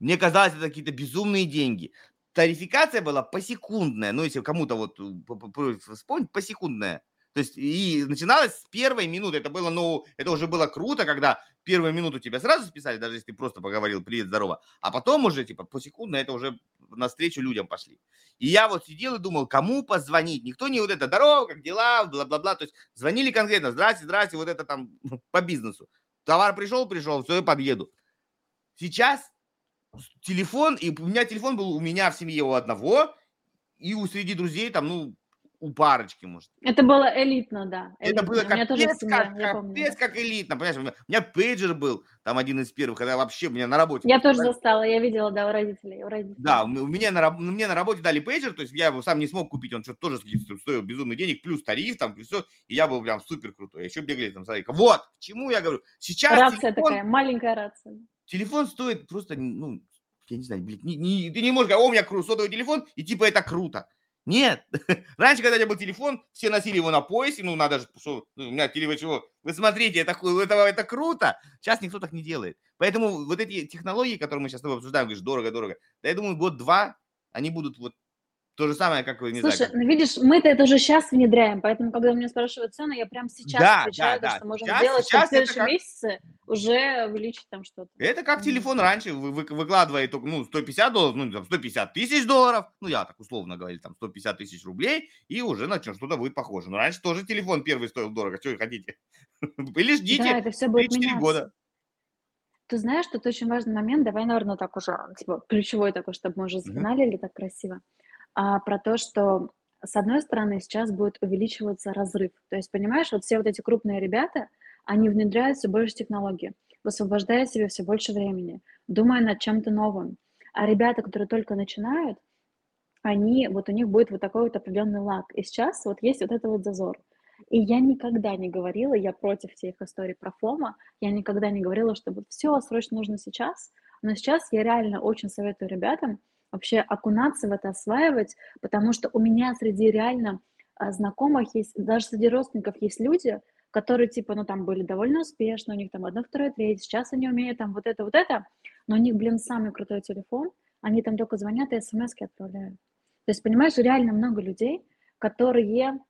S1: Мне казалось, это какие-то безумные деньги. Тарификация была посекундная. Ну, если кому-то вот э, вспомнить, посекундная. То есть и начиналось с первой минуты. Это было, ну, это уже было круто, когда первую минуту тебя сразу списали, даже если ты просто поговорил «Привет, здорово», а потом уже, типа, по это уже навстречу людям пошли. И я вот сидел и думал, кому позвонить? Никто не вот это «Здорово, как дела?» бла-бла-бла. То есть звонили конкретно «Здрасте, здрасте», вот это там по бизнесу. Товар пришел, пришел, все, я подъеду. Сейчас телефон, и у меня телефон был у меня в семье у одного, и у среди друзей там, ну, у парочки, может.
S2: Это было элитно, да.
S1: Элитно. Это было капец, как, капец как элитно, понимаешь? У меня пейджер был, там один из первых, когда вообще у меня на работе...
S2: Я тоже застала, я видела, да, у родителей. У родителей.
S1: Да, у меня на, мне на работе дали пейджер, то есть я его сам не смог купить, он что-то тоже стоил безумный денег, плюс тариф, там, плюс все, и я был прям супер крутой. Еще бегали там, смотри, вот, к чему я говорю. Сейчас
S2: Рация телефон, такая, маленькая рация.
S1: Телефон стоит просто, ну, я не знаю, блин, не, не, ты не можешь говорить, о, у меня сотовый телефон, и типа это круто. Нет. Раньше, когда у меня был телефон, все носили его на поясе, ну, надо же, что, ну, у меня телефон чего. Вы смотрите, это, это, это круто. Сейчас никто так не делает. Поэтому вот эти технологии, которые мы сейчас с тобой обсуждаем, говоришь, дорого-дорого, да я думаю, год-два они будут вот то же самое, как вы, не
S2: Слушай,
S1: знаю.
S2: ну видишь, мы-то это уже сейчас внедряем, поэтому, когда у меня спрашивают цены, я прям сейчас да, отвечаю, да, да. что можем сейчас, делать, сейчас в следующем как... месяце уже увеличить там что-то.
S1: Это как телефон раньше, вы, вы, выкладывает ну, 150 долларов, ну, там, 150 тысяч долларов, ну, я так условно говорю, там, 150 тысяч рублей, и уже на что-то будет похоже. Но раньше тоже телефон первый стоил дорого, что вы хотите? Или ждите да, это все будет 3 года.
S2: Ты знаешь, что это очень важный момент, давай, наверное, так уже, типа, ключевой такой, чтобы мы уже сигналили так красиво а, про то, что с одной стороны сейчас будет увеличиваться разрыв. То есть, понимаешь, вот все вот эти крупные ребята, они внедряют все больше технологий, высвобождая себе все больше времени, думая над чем-то новым. А ребята, которые только начинают, они, вот у них будет вот такой вот определенный лак. И сейчас вот есть вот это вот зазор. И я никогда не говорила, я против всех историй про ФОМа, я никогда не говорила, что вот все срочно нужно сейчас, но сейчас я реально очень советую ребятам вообще окунаться в это, осваивать, потому что у меня среди реально а, знакомых есть, даже среди родственников есть люди, которые типа, ну там были довольно успешны, у них там одно, второе, третье, сейчас они умеют там вот это, вот это, но у них, блин, самый крутой телефон, они там только звонят и смс отправляют. То есть, понимаешь, реально много людей, которые,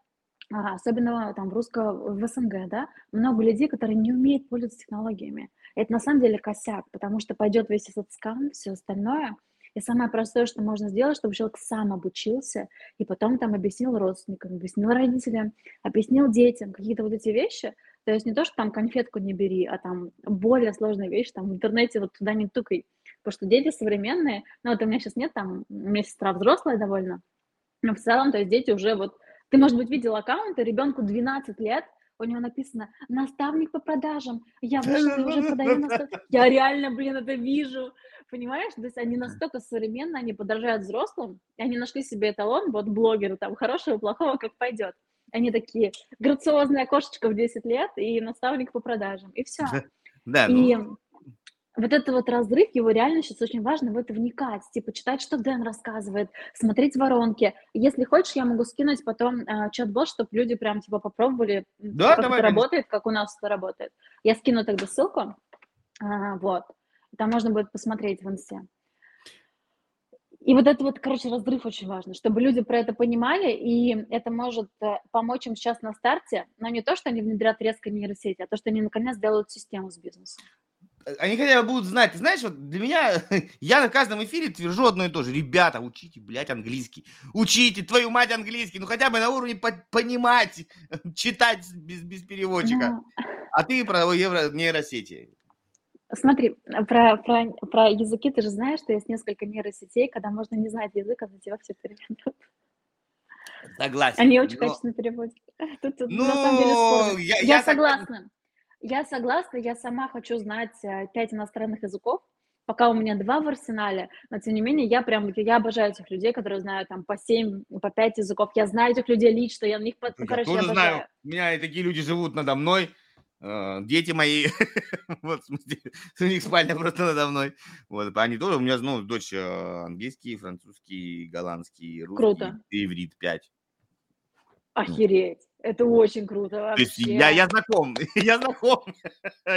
S2: а, особенно там в русско, в СНГ, да, много людей, которые не умеют пользоваться технологиями. Это на самом деле косяк, потому что пойдет весь этот скам, все остальное – и самое простое, что можно сделать, чтобы человек сам обучился и потом там объяснил родственникам, объяснил родителям, объяснил детям какие-то вот эти вещи. То есть не то, что там конфетку не бери, а там более сложные вещи, там в интернете вот туда не тукай. Потому что дети современные, ну вот у меня сейчас нет, там у меня сестра взрослая довольно, но в целом, то есть дети уже вот, ты, может быть, видел аккаунты, ребенку 12 лет, у него написано «наставник по продажам», я вышла и уже продаю наставник. Я реально, блин, это вижу, понимаешь? То есть они настолько современные, они подражают взрослым, и они нашли себе эталон, вот блогеры там, хорошего, плохого, как пойдет. Они такие, грациозная кошечка в 10 лет и наставник по продажам, и все. Да, и ну... вот этот вот разрыв, его реально сейчас очень важно в это вникать, типа читать, что Дэн рассказывает, смотреть воронки. Если хочешь, я могу скинуть потом э, чат-бот, чтобы люди прям типа попробовали, да, как давай, это работает, как у нас это работает. Я скину тогда ссылку, а, вот. Там можно будет посмотреть в инсте. И вот это вот, короче, разрыв очень важно, чтобы люди про это понимали, и это может э, помочь им сейчас на старте, но не то, что они внедрят резко нейросети, а то, что они наконец сделают систему с бизнесом.
S1: Они хотя бы будут знать. Ты знаешь, вот для меня, я на каждом эфире твержу одно и то же. Ребята, учите, блядь, английский. Учите, твою мать, английский. Ну, хотя бы на уровне по- понимать, читать без, без переводчика. Ну... А ты про евро нейросети.
S2: Смотри, про, про, про языки ты же знаешь, что есть несколько нейросетей, когда можно не знать язык, а за тебя все переведут.
S1: Согласен.
S2: Они очень но... качественно переводят. Тут, тут, ну, на самом деле спорно. Я, я, я согласна. Я согласна, я сама хочу знать э, пять иностранных языков, пока у меня два в арсенале, но тем не менее я прям, я обожаю этих людей, которые знают там по семь, по пять языков. Я знаю этих людей лично, я на них, ну, короче, я, тоже
S1: обожаю. знаю. У меня такие люди живут надо мной, Э, дети мои, вот, у них спальня просто надо мной. Вот, они тоже, у меня, ну, дочь э, английский, французский, голландский, русский,
S2: круто.
S1: иврит 5.
S2: Охереть. Это очень круто вообще. То есть
S1: я, я знаком, я знаком.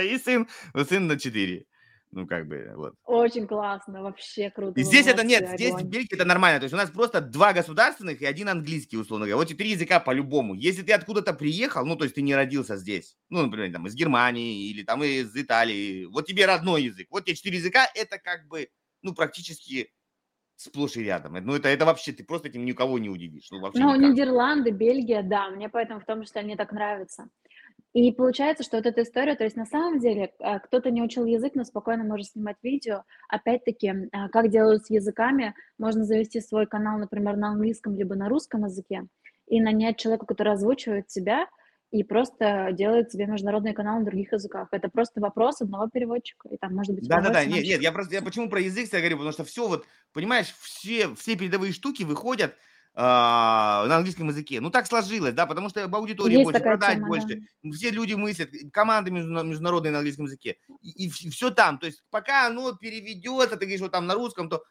S1: И сын, сын на 4. Ну, как бы, вот.
S2: Очень классно, вообще круто.
S1: И здесь это нет, здесь в Бельгии это нормально. То есть у нас просто два государственных и один английский, условно говоря. Вот три языка по-любому. Если ты откуда-то приехал, ну, то есть ты не родился здесь, ну, например, там, из Германии или там из Италии, вот тебе родной язык. Вот тебе четыре языка, это как бы, ну, практически сплошь и рядом. Ну, это, это вообще, ты просто этим никого не удивишь. Ну, вообще
S2: ну Нидерланды, Бельгия, да, мне поэтому в том числе они так нравятся. И получается, что вот эта история, то есть на самом деле э, кто-то не учил язык, но спокойно может снимать видео. Опять-таки, э, как делают с языками, можно завести свой канал, например, на английском либо на русском языке и нанять человека, который озвучивает тебя и просто делает себе международный канал на других языках. Это просто вопрос одного переводчика, и там может быть...
S1: Да-да-да, нет, нет, я просто, я почему про язык я говорю, потому что все вот, понимаешь, все, все передовые штуки выходят а, на английском языке. Ну, так сложилось, да, потому что аудитории Есть больше, продать тема, больше. Да. Все люди мыслят, команды международные на английском языке. И, и все там. То есть пока оно переведется, ты говоришь, вот там на русском, то,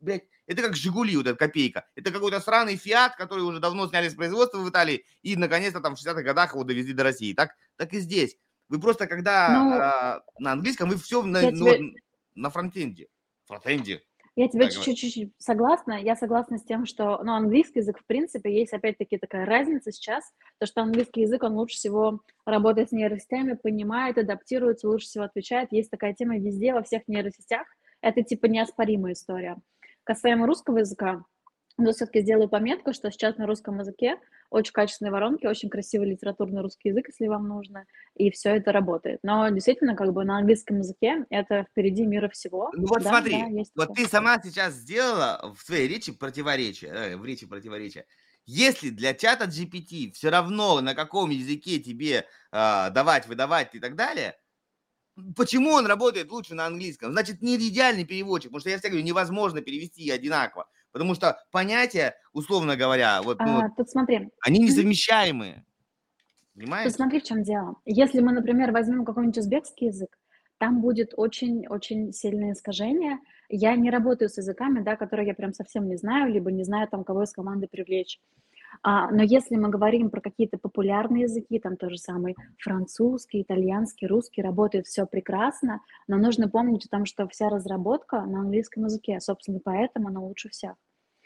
S1: блядь, это как «Жигули», вот эта копейка. Это какой-то странный «Фиат», который уже давно сняли с производства в Италии, и, наконец-то, там в 60-х годах его довезли до России. Так, так и здесь. Вы просто, когда ну, а, на английском, вы все на, тебе... ну, на фронтенде. Фронтенде.
S2: Я тебе чуть-чуть согласна. Я согласна с тем, что ну, английский язык, в принципе, есть опять-таки такая разница сейчас, то, что английский язык, он лучше всего работает с нейросетями, понимает, адаптируется, лучше всего отвечает. Есть такая тема везде, во всех нейросетях. Это типа неоспоримая история. Касаемо русского языка, но все-таки сделаю пометку, что сейчас на русском языке очень качественные воронки, очень красивый литературный русский язык, если вам нужно, и все это работает. Но действительно, как бы на английском языке это впереди мира всего.
S1: Ну вот да, смотри, да, вот такое. ты сама сейчас сделала в своей речи противоречие, э, в речи противоречие. Если для чата GPT все равно, на каком языке тебе э, давать, выдавать и так далее, почему он работает лучше на английском? Значит, не идеальный переводчик, потому что я всегда говорю, невозможно перевести одинаково. Потому что понятия, условно говоря, вот, ну,
S2: а, тут смотри.
S1: они несовмещаемые. Понимаешь?
S2: Тут смотри, в чем дело. Если мы, например, возьмем какой-нибудь узбекский язык, там будет очень-очень сильное искажение. Я не работаю с языками, да, которые я прям совсем не знаю, либо не знаю, там, кого из команды привлечь. А, но если мы говорим про какие-то популярные языки, там тоже самый французский, итальянский, русский, работает все прекрасно, но нужно помнить о том, что вся разработка на английском языке, собственно, поэтому она лучше всех.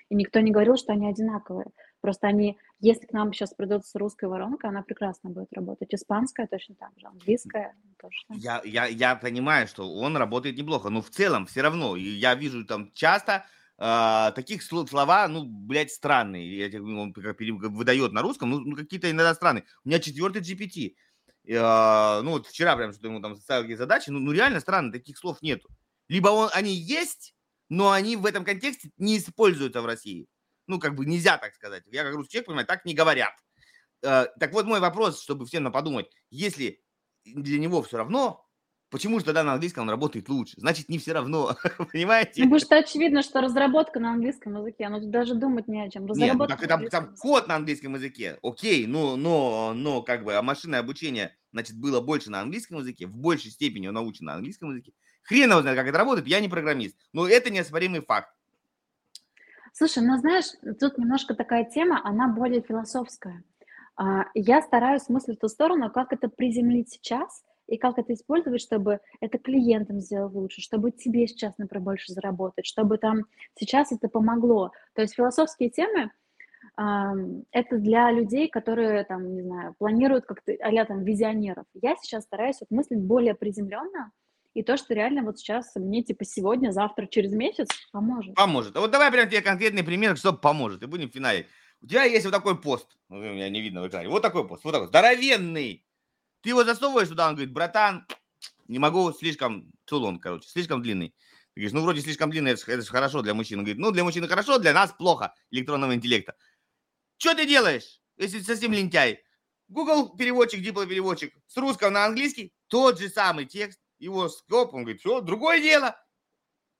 S2: И никто не говорил, что они одинаковые. Просто они, если к нам сейчас придется русская воронка, она прекрасно будет работать. Испанская точно так же, английская тоже.
S1: Я, я, я понимаю, что он работает неплохо, но в целом все равно, я вижу там часто а, таких слова, ну, блядь, странные. Он выдает на русском, ну, ну, какие-то иногда странные. У меня четвертый GPT. А, ну, вот вчера прям что ему там ставил какие задачи, ну, ну, реально странно, таких слов нету. Либо он, они есть, но они в этом контексте не используются в России. Ну, как бы нельзя так сказать. Я как русский человек понимаю, так не говорят. А, так вот мой вопрос, чтобы всем подумать, если для него все равно, Почему же тогда на английском он работает лучше? Значит, не все равно, понимаете?
S2: Ну, потому что очевидно, что разработка на английском языке, ну, тут даже думать не о чем.
S1: Нет, ну, так, там, там код на английском языке, окей, но, но, но как бы а машинное обучение, значит, было больше на английском языке, в большей степени он научен на английском языке. Хрен его знает, как это работает, я не программист. Но это неоспоримый факт.
S2: Слушай, ну знаешь, тут немножко такая тема, она более философская. А, я стараюсь мыслить в ту сторону, как это приземлить сейчас – и как это использовать, чтобы это клиентам сделать лучше, чтобы тебе сейчас, например, больше заработать, чтобы там сейчас это помогло. То есть философские темы это для людей, которые там, не знаю, планируют как-то, а там визионеров. Я сейчас стараюсь вот мыслить более приземленно, и то, что реально вот сейчас мне типа сегодня, завтра, через месяц поможет.
S1: Поможет. А вот давай прям тебе конкретный пример, что поможет, и будем в финале. У тебя есть вот такой пост, ну, у меня не видно в экране, вот такой пост, вот такой, здоровенный. Ты его засовываешь туда, он говорит, братан, не могу, слишком, тулон, короче, слишком длинный. Ты говоришь, ну, вроде слишком длинный, это, же хорошо для мужчин. Он говорит, ну, для мужчины хорошо, для нас плохо, электронного интеллекта. Что ты делаешь, если совсем лентяй? Google переводчик, дипло переводчик с русского на английский, тот же самый текст, его скоп, он говорит, все, другое дело.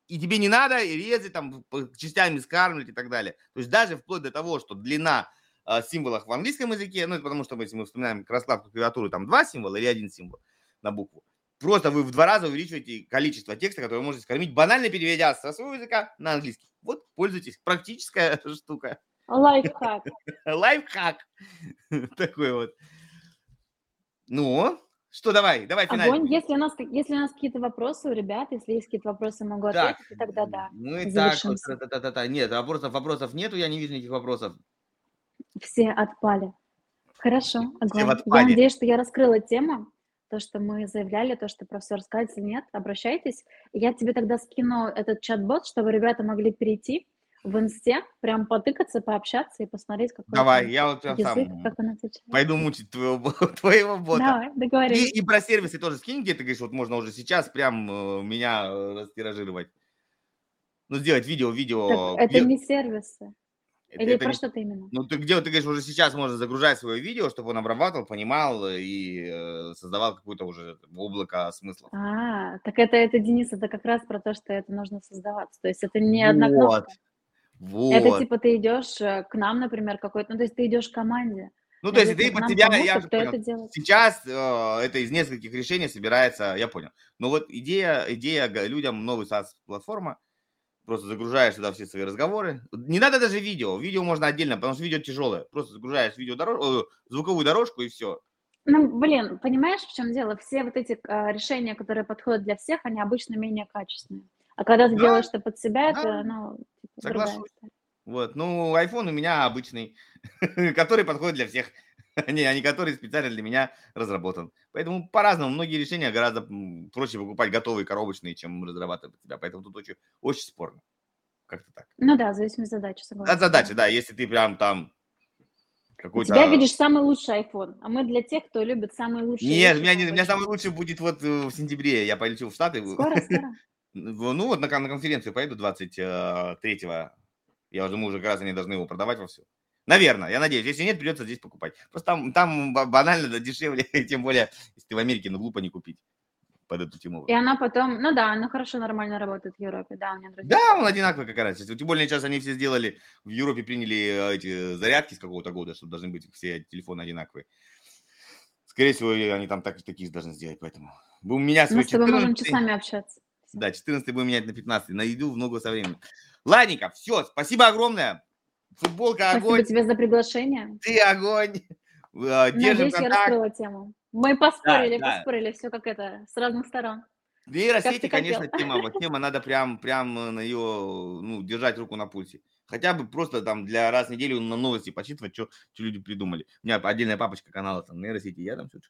S1: И тебе не надо резать, там, частями скармливать и так далее. То есть даже вплоть до того, что длина э, символов в английском языке, ну, это потому что, если мы вспоминаем раскладку клавиатуры, там два символа или один символ на букву, просто вы в два раза увеличиваете количество текста, которое вы можете скормить, банально переведя со своего языка на английский. Вот, пользуйтесь. Практическая штука.
S2: Лайфхак.
S1: Лайфхак. Такой вот. Ну, что, давай, давай финальный.
S2: Огонь. Если у нас, если у нас какие-то вопросы у ребят, если есть какие-то вопросы, могу
S1: Так,
S2: ответить, и тогда да.
S1: ну и так, вот,
S2: Завершимся.
S1: та-та-та-та. нет, вопросов, вопросов нету, я не вижу никаких вопросов.
S2: Все отпали. Хорошо,
S1: Все
S2: огонь. Я надеюсь, что я раскрыла тему, то, что мы заявляли, то, что профессор сказать, если нет, обращайтесь. Я тебе тогда скину этот чат-бот, чтобы ребята могли перейти в инсте, прям потыкаться, пообщаться и посмотреть, какой
S1: Давай, я вот
S2: язык,
S1: сам
S2: как он отвечает.
S1: пойду мучить твоего, твоего бота.
S2: Давай,
S1: И,
S2: договорились.
S1: и про сервисы тоже скинь, где ты говоришь, вот можно уже сейчас прям э, меня э, растиражировать. Ну, сделать видео, видео.
S2: Так, это
S1: где-
S2: не сервисы. Или
S1: это
S2: про
S1: не-
S2: что ты именно?
S1: Ну, ты где, вот ты говоришь, уже сейчас можно загружать свое видео, чтобы он обрабатывал, понимал и э, создавал какое-то уже облако смысла.
S2: А, так это, это, Денис, это как раз про то, что это нужно создаваться. То есть это не одна кнопка.
S1: Вот.
S2: Это типа ты идешь э, к нам, например, какой-то, ну то есть ты идешь к команде.
S1: Ну, то есть ты под себя,
S2: помогут,
S1: я понял. Сейчас э, это из нескольких решений собирается, я понял. Но вот идея, идея людям новый SaaS-платформа, просто загружаешь туда все свои разговоры. Не надо даже видео, видео можно отдельно, потому что видео тяжелое. Просто загружаешь видео дорож- э, звуковую дорожку и все.
S2: Ну, блин, понимаешь, в чем дело? Все вот эти а, решения, которые подходят для всех, они обычно менее качественные. А когда ты
S1: Да,
S2: делаешь это под себя,
S1: да,
S2: это, ну, типа, другая
S1: соглашусь. Вот, ну, iPhone у меня обычный, который подходит для всех, не, а не который специально для меня разработан. Поэтому по-разному, многие решения гораздо проще покупать готовые коробочные, чем разрабатывать себя. Поэтому тут очень, очень спорно. Как-то так.
S2: Ну да, в зависимости от задачи, согласна.
S1: От задачи, да, если ты прям там
S2: У
S1: какой-то...
S2: тебя, видишь, самый лучший iPhone, а мы для тех, кто любит самые лучшие
S1: Нет, у меня, не- у меня самый лучший будет вот э, в сентябре. Я полечу в Штаты.
S2: Скоро, скоро.
S1: Ну вот на, на конференцию поеду 23-го. Я уже, мы уже как раз они должны его продавать во все. Наверное, я надеюсь. Если нет, придется здесь покупать. Просто там, там ба- банально да, дешевле, тем более, если ты в Америке, ну глупо не купить под эту тему.
S2: И она потом, ну да, она хорошо, нормально работает в Европе, да, у меня друзья.
S1: Да, он одинаковый как раз. Тем более сейчас они все сделали, в Европе приняли э, эти зарядки с какого-то года, что должны быть все телефоны одинаковые. Скорее всего, они там так, такие должны сделать, поэтому... У меня свой
S2: Мы с тобой можем
S1: 14
S2: часами общаться.
S1: Да, 14 будем менять на 15. Найду в ногу со временем. Ладненько, все, спасибо огромное. Футболка
S2: Спасибо
S1: огонь,
S2: тебе за приглашение.
S1: ты огонь. Э, Держим
S2: Надеюсь, я раскрыла тему. Мы поспорили,
S1: да.
S2: поспорили, все как это, с разных сторон.
S1: Нейросети,
S2: ты
S1: конечно,
S2: хотел.
S1: тема. Вот тема надо прям, прям э, на ее, ну, держать руку на пульсе. Хотя бы просто там для раз в неделю на новости почитывать, что люди придумали. У меня отдельная папочка канала там нейросети, я там все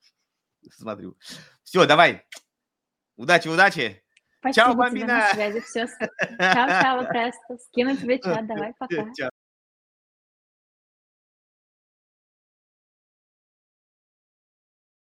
S1: смотрю. Все, давай. Удачи, удачи.
S2: Спасибо тебе
S1: бомбина.
S2: на связи. Все. Чао, чао. Скину тебе чат, давай, пока.
S1: Чао.